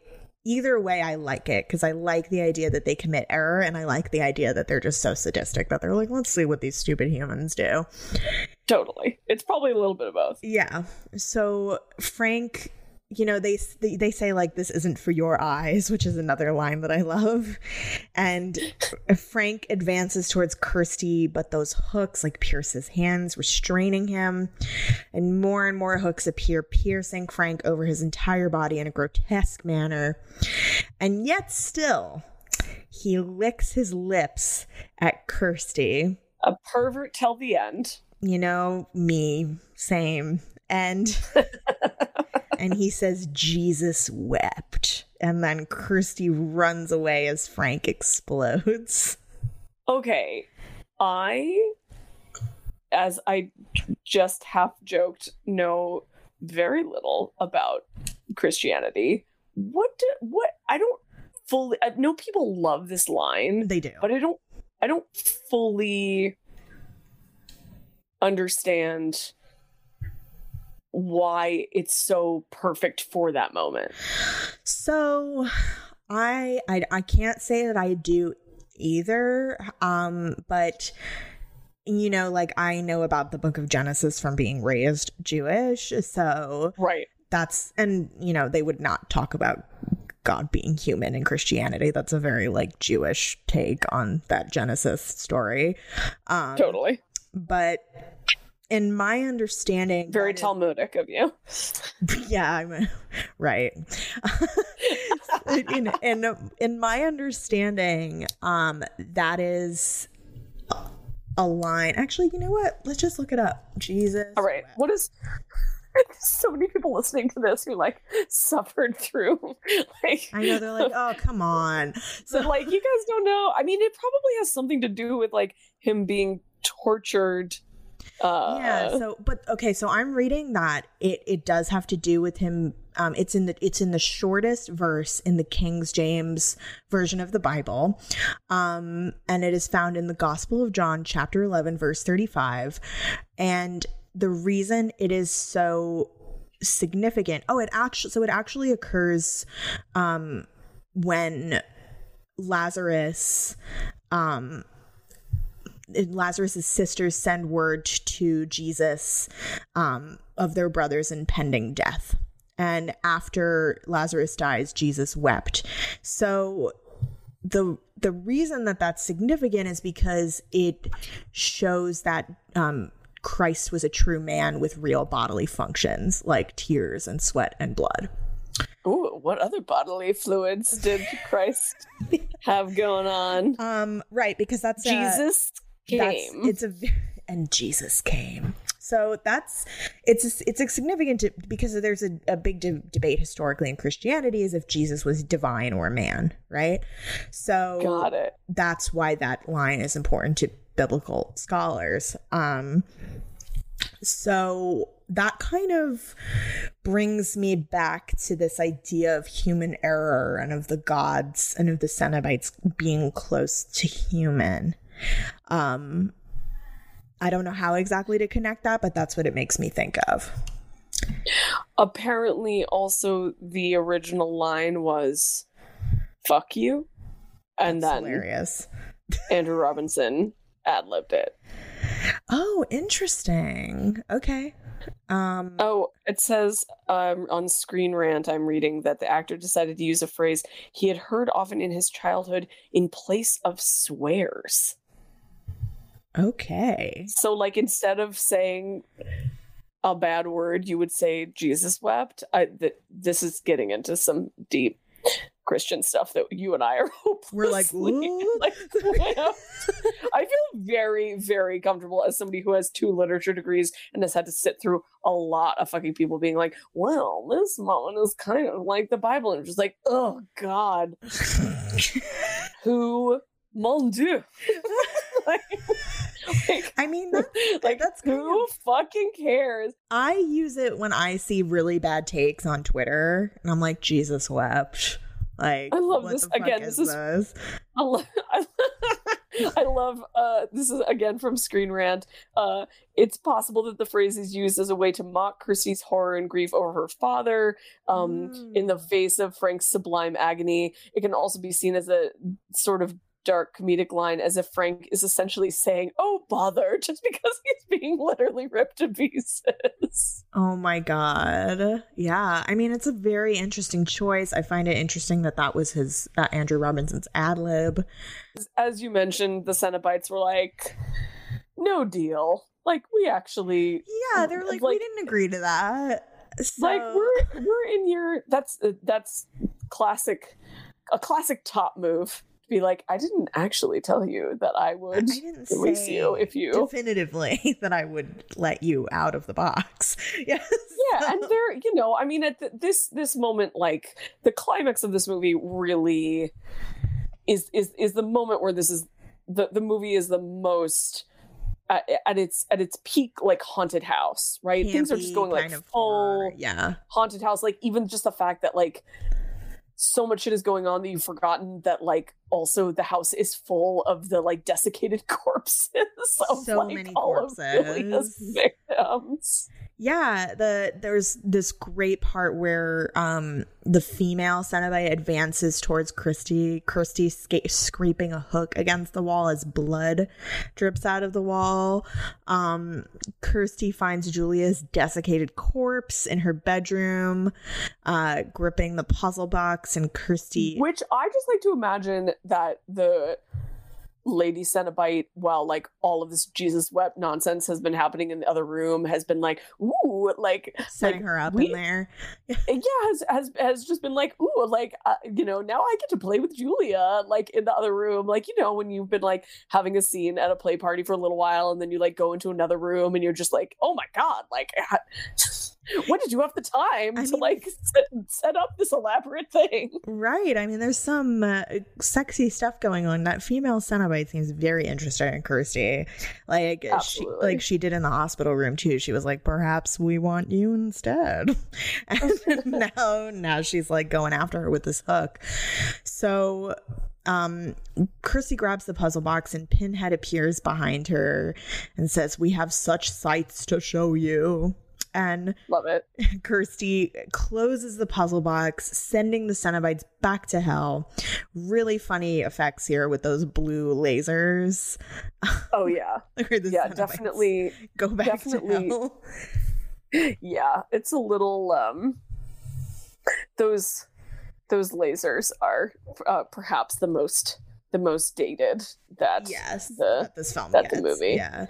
Speaker 1: either way I like it because I like the idea that they commit error and I like the idea that they're just so sadistic that they're like, let's see what these stupid humans do.
Speaker 2: Totally. It's probably a little bit of both.
Speaker 1: Yeah. So Frank you know they, they say like this isn't for your eyes which is another line that i love. And frank advances towards kirsty but those hooks like pierce his hands restraining him. And more and more hooks appear piercing frank over his entire body in a grotesque manner. And yet still he licks his lips at kirsty.
Speaker 2: A pervert till the end.
Speaker 1: You know me same. And and he says Jesus wept. And then Kirsty runs away as Frank explodes.
Speaker 2: Okay. I as I just half joked know very little about Christianity. What do, what I don't fully uh, I know people love this line.
Speaker 1: They do.
Speaker 2: But I don't I don't fully understand why it's so perfect for that moment.
Speaker 1: So I I, I can't say that I do either um but you know like I know about the book of Genesis from being raised Jewish so
Speaker 2: right
Speaker 1: that's and you know they would not talk about God being human in Christianity. That's a very like Jewish take on that Genesis story.
Speaker 2: Um, totally.
Speaker 1: But in my understanding
Speaker 2: very talmudic of you.
Speaker 1: Yeah i'm right. In, in in my understanding um that is a line actually you know what? Let's just look it up. Jesus.
Speaker 2: All right. What is so many people listening to this who like suffered through like
Speaker 1: I know they're like, oh come on.
Speaker 2: So like you guys don't know. I mean, it probably has something to do with like him being tortured
Speaker 1: uh, yeah. So, but okay. So I'm reading that it it does have to do with him. Um, it's in the it's in the shortest verse in the King James version of the Bible, um, and it is found in the Gospel of John, chapter 11, verse 35. And the reason it is so significant. Oh, it actually so it actually occurs um, when Lazarus um Lazarus's sisters send word to Jesus um, of their brother's impending death. And after Lazarus dies, Jesus wept. So the the reason that that's significant is because it shows that um, Christ was a true man with real bodily functions like tears and sweat and blood.
Speaker 2: Ooh, what other bodily fluids did Christ have going on?
Speaker 1: Um, right, because that's
Speaker 2: Jesus came.
Speaker 1: That's, it's a and Jesus came. So that's it's a, it's a significant because there's a, a big de- debate historically in Christianity is if Jesus was divine or man, right? So
Speaker 2: got it.
Speaker 1: That's why that line is important to biblical scholars. Um, so that kind of brings me back to this idea of human error and of the gods and of the Cenobites being close to human. Um, I don't know how exactly to connect that, but that's what it makes me think of.
Speaker 2: Apparently, also the original line was "fuck you," and
Speaker 1: That's
Speaker 2: then
Speaker 1: hilarious.
Speaker 2: Andrew Robinson ad libbed it.
Speaker 1: Oh, interesting. Okay. Um
Speaker 2: Oh, it says um, on Screen Rant, I'm reading that the actor decided to use a phrase he had heard often in his childhood in place of swears.
Speaker 1: Okay.
Speaker 2: So, like, instead of saying a bad word, you would say Jesus wept. I, th- this is getting into some deep Christian stuff that you and I are
Speaker 1: We're like,
Speaker 2: like, I feel very, very comfortable as somebody who has two literature degrees and has had to sit through a lot of fucking people being like, well, this moment is kind of like the Bible. And just like, oh, God. Who, mon Dieu. like, like,
Speaker 1: I mean, that,
Speaker 2: like
Speaker 1: that's
Speaker 2: who fucking cares?
Speaker 1: I use it when I see really bad takes on Twitter, and I'm like, Jesus wept. Like,
Speaker 2: I love this. Again, this is-
Speaker 1: this?
Speaker 2: I love, I, I love uh this is again from Screen Rant. Uh it's possible that the phrase is used as a way to mock Christie's horror and grief over her father um in the
Speaker 1: Mm.
Speaker 2: face of Frank's sublime agony. It can also be seen as a sort of dark comedic line as if Frank is essentially saying, "Oh bother," just because he's being literally ripped to pieces.
Speaker 1: Oh my god. Yeah. I mean, it's a very interesting choice. I find it interesting that that was his that Andrew Robinson's ad lib.
Speaker 2: As you mentioned, the Cenobites were like, "No deal." Like we actually
Speaker 1: Yeah, they're like, we didn't agree to that. So,
Speaker 2: like we're we're in your that's uh, that's classic a classic top move be like i didn't actually tell you that i
Speaker 1: I
Speaker 2: would
Speaker 1: didn't
Speaker 2: release
Speaker 1: say
Speaker 2: you if you
Speaker 1: definitively that I would let you out of the box. Yes.
Speaker 2: yeah and there you know i mean at th- this this moment like the climax of this movie really is is is the moment where this is the the movie is the most at, at its at its peak like haunted house right things are just going like full.
Speaker 1: Yeah.
Speaker 2: haunted house like even just the fact that like so much shit is going on that you've forgotten that like also the house is full of the like desiccated corpses of
Speaker 1: So
Speaker 2: like
Speaker 1: many
Speaker 2: all of Julia's
Speaker 1: corpses.
Speaker 2: victims
Speaker 1: Yeah, the there's this great part where um the female Cenobite advances towards Christy, Kirsty sca- scraping a hook against the wall as blood drips out of the wall. Um Kirsty finds Julia's desiccated corpse in her bedroom, uh gripping the puzzle box and Kirsty
Speaker 2: which i just like to imagine that the lady cenobite while like all of this jesus wept nonsense has been happening in the other room has been like ooh like
Speaker 1: setting
Speaker 2: like,
Speaker 1: her up
Speaker 2: we-
Speaker 1: in there.
Speaker 2: yeah has has has just been like ooh like uh, you know now i get to play with julia like in the other room like you know when you've been like having a scene at a play party for a little while and then you like go into another room and you're just like oh my god like when did you have the time
Speaker 1: I
Speaker 2: to
Speaker 1: mean-
Speaker 2: like set, set up this elaborate thing
Speaker 1: Right. I mean, there's some uh, sexy stuff going on. That female Cenobite seems very interested in Kirsty. Like she, like she did in the hospital room too. She was like, "Perhaps we want you instead." And now, now she's like going after her with this hook. So, um, Kirsty grabs the puzzle box and Pinhead appears behind her and says, "We have such sights to show you." And
Speaker 2: love it
Speaker 1: Kirsty closes the puzzle box, sending the Cenobites back to hell. Really funny effects here with those blue lasers.
Speaker 2: oh yeah yeah definitely
Speaker 1: go back
Speaker 2: definitely-
Speaker 1: to hell.
Speaker 2: yeah it's a little um those those lasers are uh, perhaps the most the most dated that
Speaker 1: Yes,
Speaker 2: the
Speaker 1: that this film
Speaker 2: that the movie.
Speaker 1: Yeah,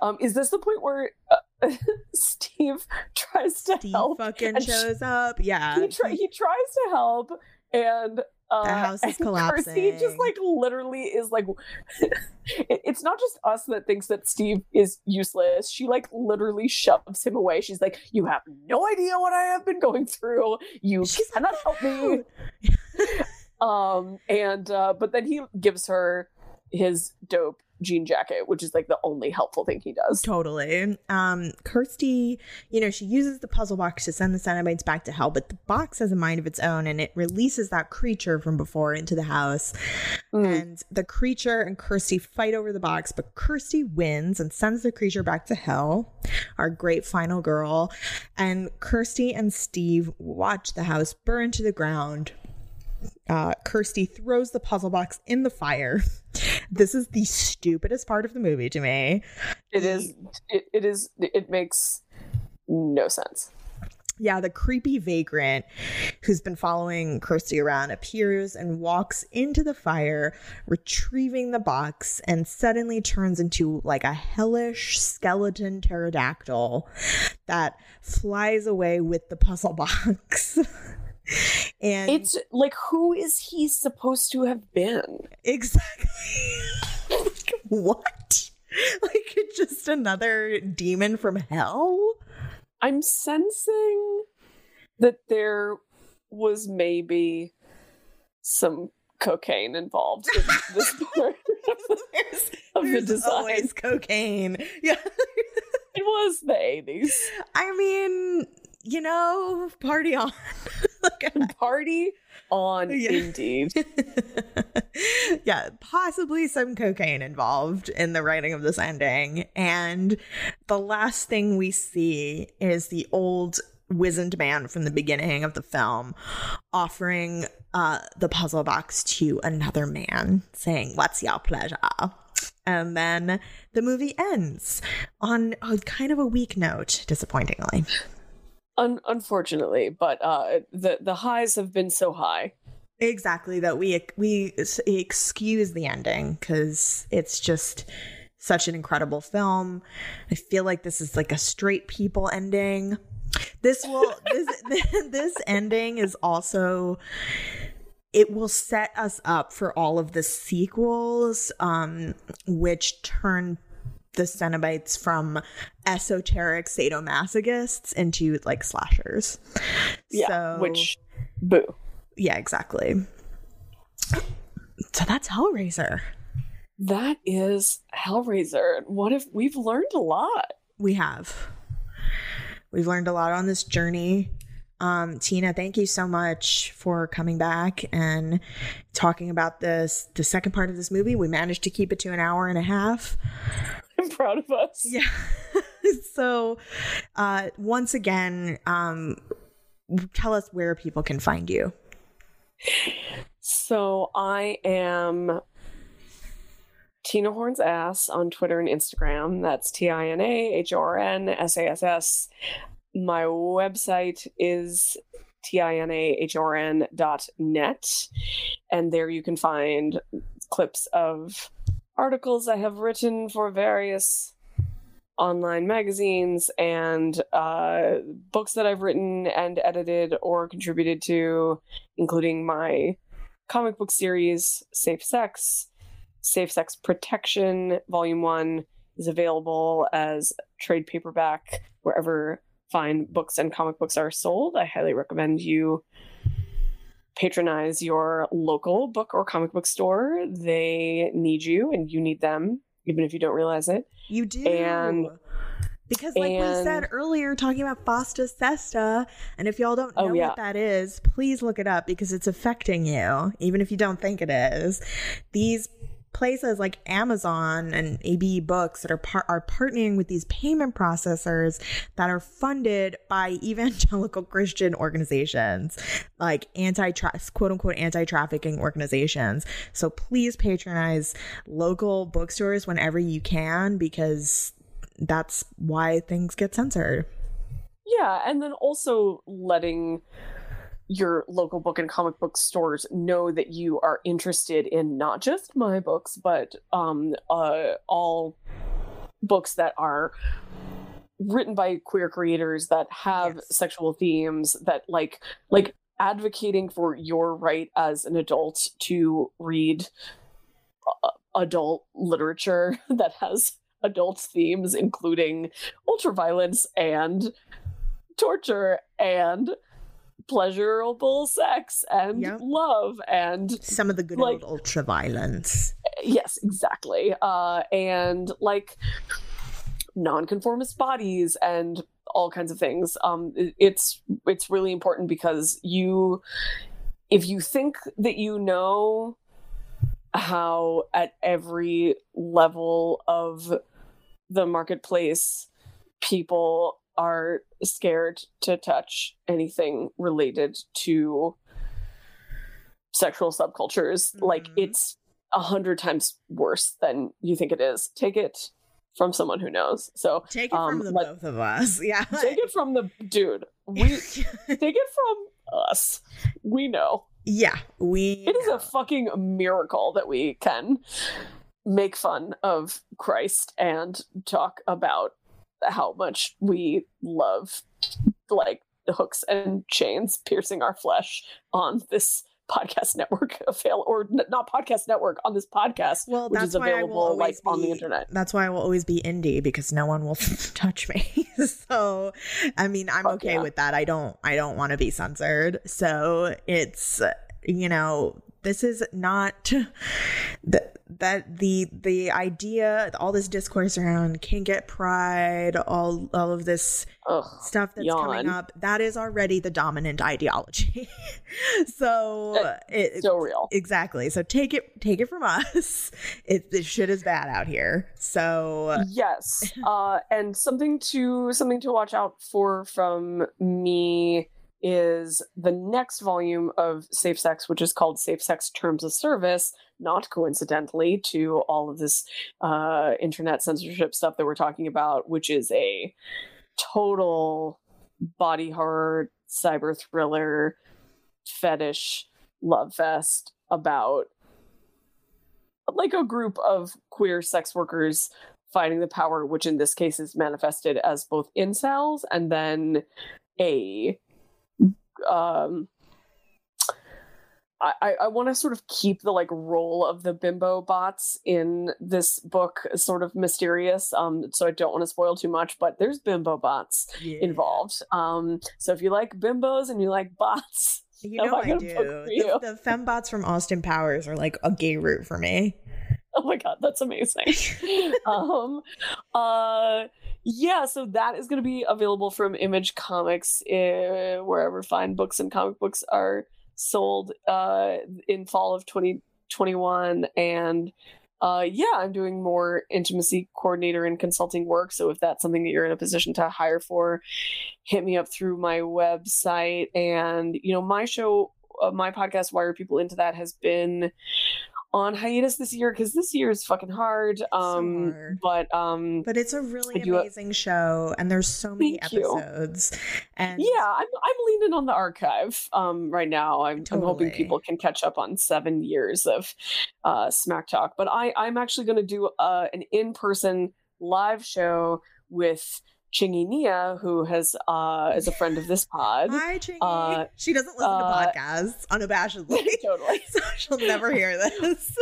Speaker 2: um is this the point where uh, steve tries to
Speaker 1: Steve
Speaker 2: help
Speaker 1: fucking shows up. Yeah,
Speaker 2: he, try- he tries to help and uh,
Speaker 1: The house is
Speaker 2: and Kirsty just like literally is like it- it's not just us that thinks that Steve is useless. She like literally shoves him away. She's like, "You have no idea what I have been going through. You
Speaker 1: She's
Speaker 2: cannot help me." Um and uh but then he gives her his dope jean jacket, which is like the only helpful thing he does.
Speaker 1: Totally. Um, Kirsty, you know, she uses the puzzle box to send the Cenobites back to hell, but the box has a mind of its own and it releases that creature from before into the house.
Speaker 2: Mm.
Speaker 1: And the creature and Kirsty fight over the box, but Kirsty wins and sends the creature back to hell, our great final girl. And Kirsty and Steve watch the house burn to the ground. Uh, Kirsty throws the puzzle box in the fire. This is the stupidest part of the movie to me.
Speaker 2: It is. It, it is. It makes no sense.
Speaker 1: Yeah, the creepy vagrant who's been following Kirsty around appears and walks into the fire, retrieving the box, and suddenly turns into like a hellish skeleton pterodactyl that flies away with the puzzle box. and
Speaker 2: It's like who is he supposed to have been?
Speaker 1: exactly Like, what? Like just another demon from hell?
Speaker 2: I'm sensing that there was maybe some cocaine involved in this part
Speaker 1: There's,
Speaker 2: of the
Speaker 1: there's
Speaker 2: design.
Speaker 1: always cocaine. Yeah.
Speaker 2: It was the 80s.
Speaker 1: I mean, you know, party on. like,
Speaker 2: Party on,
Speaker 1: Yeah.
Speaker 2: indeed.
Speaker 1: yeah, possibly some cocaine involved in the writing of this ending. And the last thing we see is the old wizened man from the beginning of the film offering uh, the puzzle box to another man, saying, What's your pleasure? And then the movie ends on a kind of a weak note, disappointingly.
Speaker 2: Un- unfortunately, but uh, the the highs have been so high.
Speaker 1: Exactly that we we excuse the ending because it's just such an incredible film. I feel like this is like a straight people ending. This will this this ending is also it will set us up for all of the sequels um which turn the Cenobites from esoteric sadomasochists into like slashers.
Speaker 2: Yeah,
Speaker 1: So-
Speaker 2: which boo.
Speaker 1: yeah, exactly. So that's Hellraiser.
Speaker 2: That is Hellraiser. What if we've learned a lot?
Speaker 1: We have. We've learned a lot on this journey. Um, Tina, thank you so much for coming back and talking about this. The second part of this movie, we managed to keep it to an hour and a half.
Speaker 2: I'm proud of us.
Speaker 1: Yeah. so, uh, once again, um, tell us where people can find you.
Speaker 2: So I am Tina Horn's ass on Twitter and Instagram. That's T I N A H O R N S A S S. My website is T I N A H O R N dot net. And there you can find clips of articles I have written for various online magazines and uh, books that I've written and edited or contributed to, including my comic book series Safe Sex. Safe Sex Protection Volume 1 is available as trade paperback wherever fine books and comic books are sold. I highly recommend you patronize your local book or comic book store. They need you and you need them, even if you don't realize it.
Speaker 1: You do.
Speaker 2: And-
Speaker 1: because, like we said earlier, talking about FOSTA SESTA, and if y'all don't oh, know
Speaker 2: Oh, yeah.
Speaker 1: what that is, please look it up because it's affecting you, even if you don't think it is. These places like Amazon and AbeBooks that are par- are partnering with these payment processors that are funded by evangelical Christian organizations, like anti quote unquote anti trafficking organizations. So please patronize local bookstores whenever you can because that's why things get censored.
Speaker 2: Yeah, and then also letting your local book and comic book stores know that you are interested in not just my books, but um, uh, all books that are written by queer creators that have
Speaker 1: Yes.
Speaker 2: sexual themes that like like advocating for your right as an adult to read uh, adult literature that has adult themes including ultraviolence and torture and pleasurable sex and
Speaker 1: Yep.
Speaker 2: love and
Speaker 1: Some of the good
Speaker 2: Like-
Speaker 1: old ultra violence.
Speaker 2: yes, exactly. Uh, and like nonconformist bodies and all kinds of things. Um, it's it's really important because you, if you think that you know how at every level of the marketplace people are scared to touch anything related to sexual subcultures mm-hmm. like it's a hundred times worse than you think it is. Take it from someone who knows. So
Speaker 1: take it um, from the like, both of us. Yeah.
Speaker 2: take it from the dude we take it from us. We know.
Speaker 1: Yeah we
Speaker 2: it is a fucking miracle that we can make fun of christ and talk about how much we love like the hooks and chains piercing our flesh on this podcast network avail or n- not podcast network on this podcast well which is available like be, on the internet.
Speaker 1: that's why i will always be indie because no one will touch me. So i mean i'm Fuck okay yeah. with that. I don't i don't want to be censored. So it's you know this is not the, that the the idea all this discourse around kink at pride all all of this Ugh, stuff that's yawn. coming up that is already the dominant ideology. So
Speaker 2: it's so real.
Speaker 1: exactly. So take it take it from us. It this shit is bad out here. So
Speaker 2: yes uh and something to something to watch out for from me is the next volume of Safe Sex, which is called Safe Sex Terms of Service, not coincidentally to all of this uh, internet censorship stuff that we're talking about, which is a total body horror, cyber thriller, fetish love fest about like a group of queer sex workers fighting the power, which in this case is manifested as both incels and then a um I, I want to sort of keep the like role of the bimbo bots in this book sort of mysterious. Um, so I don't want to spoil too much, but there's bimbo bots yeah. involved. Um, so if you like bimbos and you like bots,
Speaker 1: you know I do. The, the fembots from Austin Powers are like a gay root for me.
Speaker 2: Oh my god, that's amazing. um, uh, yeah, so that is going to be available from Image Comics uh, wherever fine books and comic books are sold uh, in fall of 2021 and uh, yeah, I'm doing more intimacy coordinator and consulting work. So if that's something that you're in a position to hire for, hit me up through my website. And you know, my show, uh, my podcast, Why Are People Into That, has been on hiatus this year because this year is fucking hard. Um, so hard. but um,
Speaker 1: but it's a really amazing show, and there's so many episodes. You. And
Speaker 2: yeah, I'm I'm leaning on the archive um right now. I'm, totally. I'm hoping people can catch up on seven years of uh, Smack Talk. But I I'm actually going to do uh, an in person live show with Chingy Nia, who has uh, is a friend of this pod.
Speaker 1: Hi, Chingy. Uh, she doesn't listen uh, to podcasts unabashedly,
Speaker 2: totally.
Speaker 1: so she'll never hear this.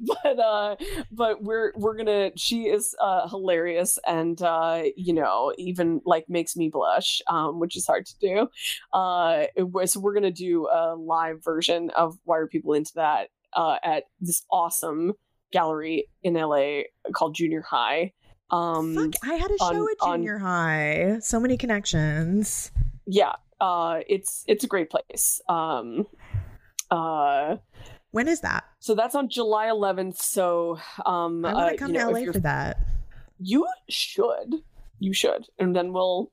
Speaker 2: but uh, but we're we're gonna. She is uh, hilarious, and uh, you know, even like makes me blush, um, which is hard to do. Uh, was, so we're gonna do a live version of why are People into that uh, at this awesome gallery in LA called Junior High. Um,
Speaker 1: Fuck, I had a show on, at junior on, high. So many connections.
Speaker 2: Yeah, uh, it's it's a great place. Um, uh,
Speaker 1: when is that?
Speaker 2: So that's on July 11th. So um,
Speaker 1: I want to uh, come you know, to LA for that.
Speaker 2: You should. You should, and then we'll,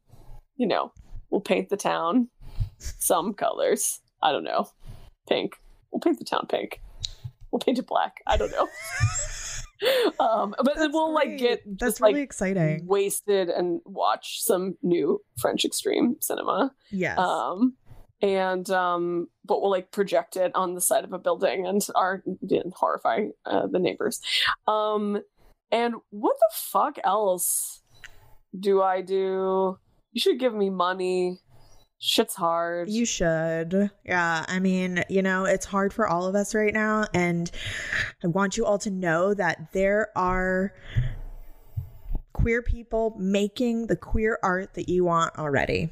Speaker 2: you know, we'll paint the town some colors. I don't know, pink. We'll paint the town pink. We'll paint it black. I don't know. um, but then we'll great. like get
Speaker 1: that's
Speaker 2: just,
Speaker 1: really
Speaker 2: like,
Speaker 1: exciting.
Speaker 2: Wasted and watch some new French extreme cinema.
Speaker 1: Yes.
Speaker 2: Um, and um, but we'll like project it on the side of a building and are and horrify uh, the neighbors. Um, and what the fuck else do I do? You should give me money shit's hard.
Speaker 1: You should. Yeah. I mean, you know, it's hard for all of us right now. And I want you all to know that there are queer people making the queer art that you want already.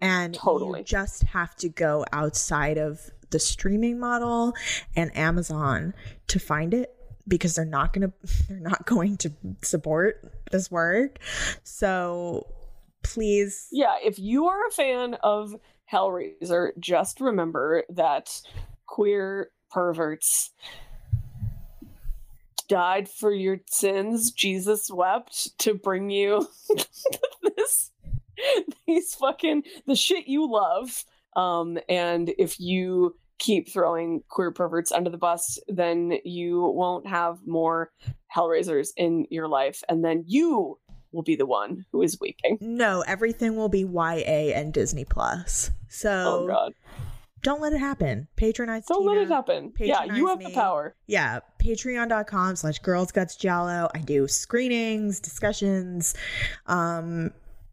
Speaker 1: And totally. you just have to go outside of the streaming model and Amazon to find it because they're not gonna they're not going to support this work. So please
Speaker 2: Yeah, if you are a fan of Hellraiser, just remember that queer perverts died for your sins. Jesus wept to bring you this these fucking the shit you love. Um, and if you keep throwing queer perverts under the bus, then you won't have more Hellraisers in your life, and then you will be the one who is weeping.
Speaker 1: no, everything will be YA and Disney Plus. So
Speaker 2: Oh god.
Speaker 1: don't let it happen. Patronize
Speaker 2: Don't let it happen. Yeah, you
Speaker 1: patronize
Speaker 2: have the power.
Speaker 1: yeah patreon.com slash girls guts giallo i do screenings discussions um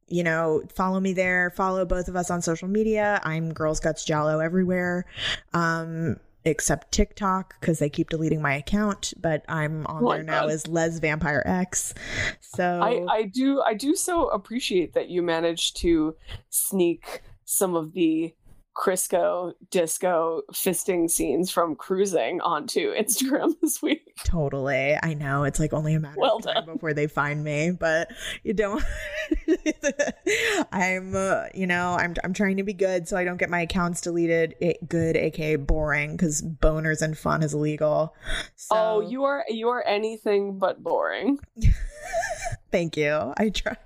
Speaker 1: you know follow me there follow both of us on social media i'm girls guts giallo everywhere um except tiktok because they keep deleting my account but i'm on
Speaker 2: my
Speaker 1: there now as les vampire x. So
Speaker 2: I, I do I do so appreciate that you managed to sneak some of the Crisco disco fisting scenes from cruising onto Instagram this week.
Speaker 1: Totally. I know. It's like only a matter
Speaker 2: Well
Speaker 1: of time
Speaker 2: done.
Speaker 1: before they find me, but you don't I'm uh, you know, I'm I'm trying to be good so I don't get my accounts deleted. It, good aka boring cuz boners and fun is illegal. So
Speaker 2: Oh, you are you are anything but boring.
Speaker 1: Thank you. I try.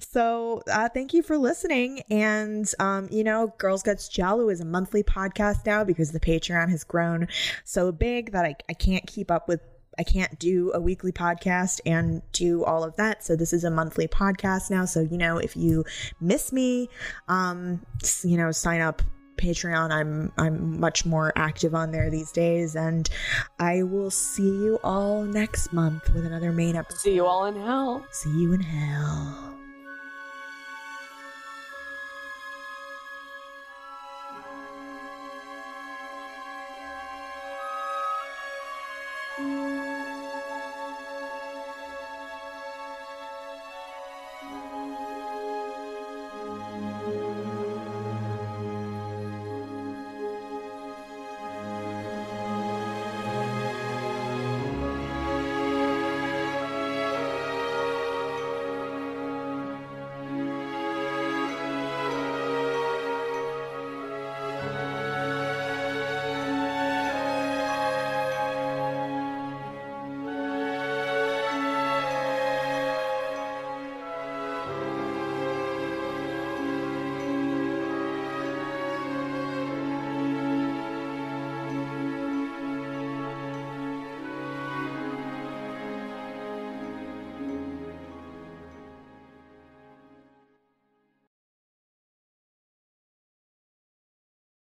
Speaker 1: So uh, thank you for listening. And, um, you know, Girls Guts Giallo is a monthly podcast now because the Patreon has grown so big that I, I can't keep up with. I can't do a weekly podcast and do all of that. So this is a monthly podcast now. So, you know, if you miss me, um, you know, sign up Patreon. I'm I'm much more active on there these days and I will see you all next month with another main episode.
Speaker 2: See you all in hell.
Speaker 1: See you in hell.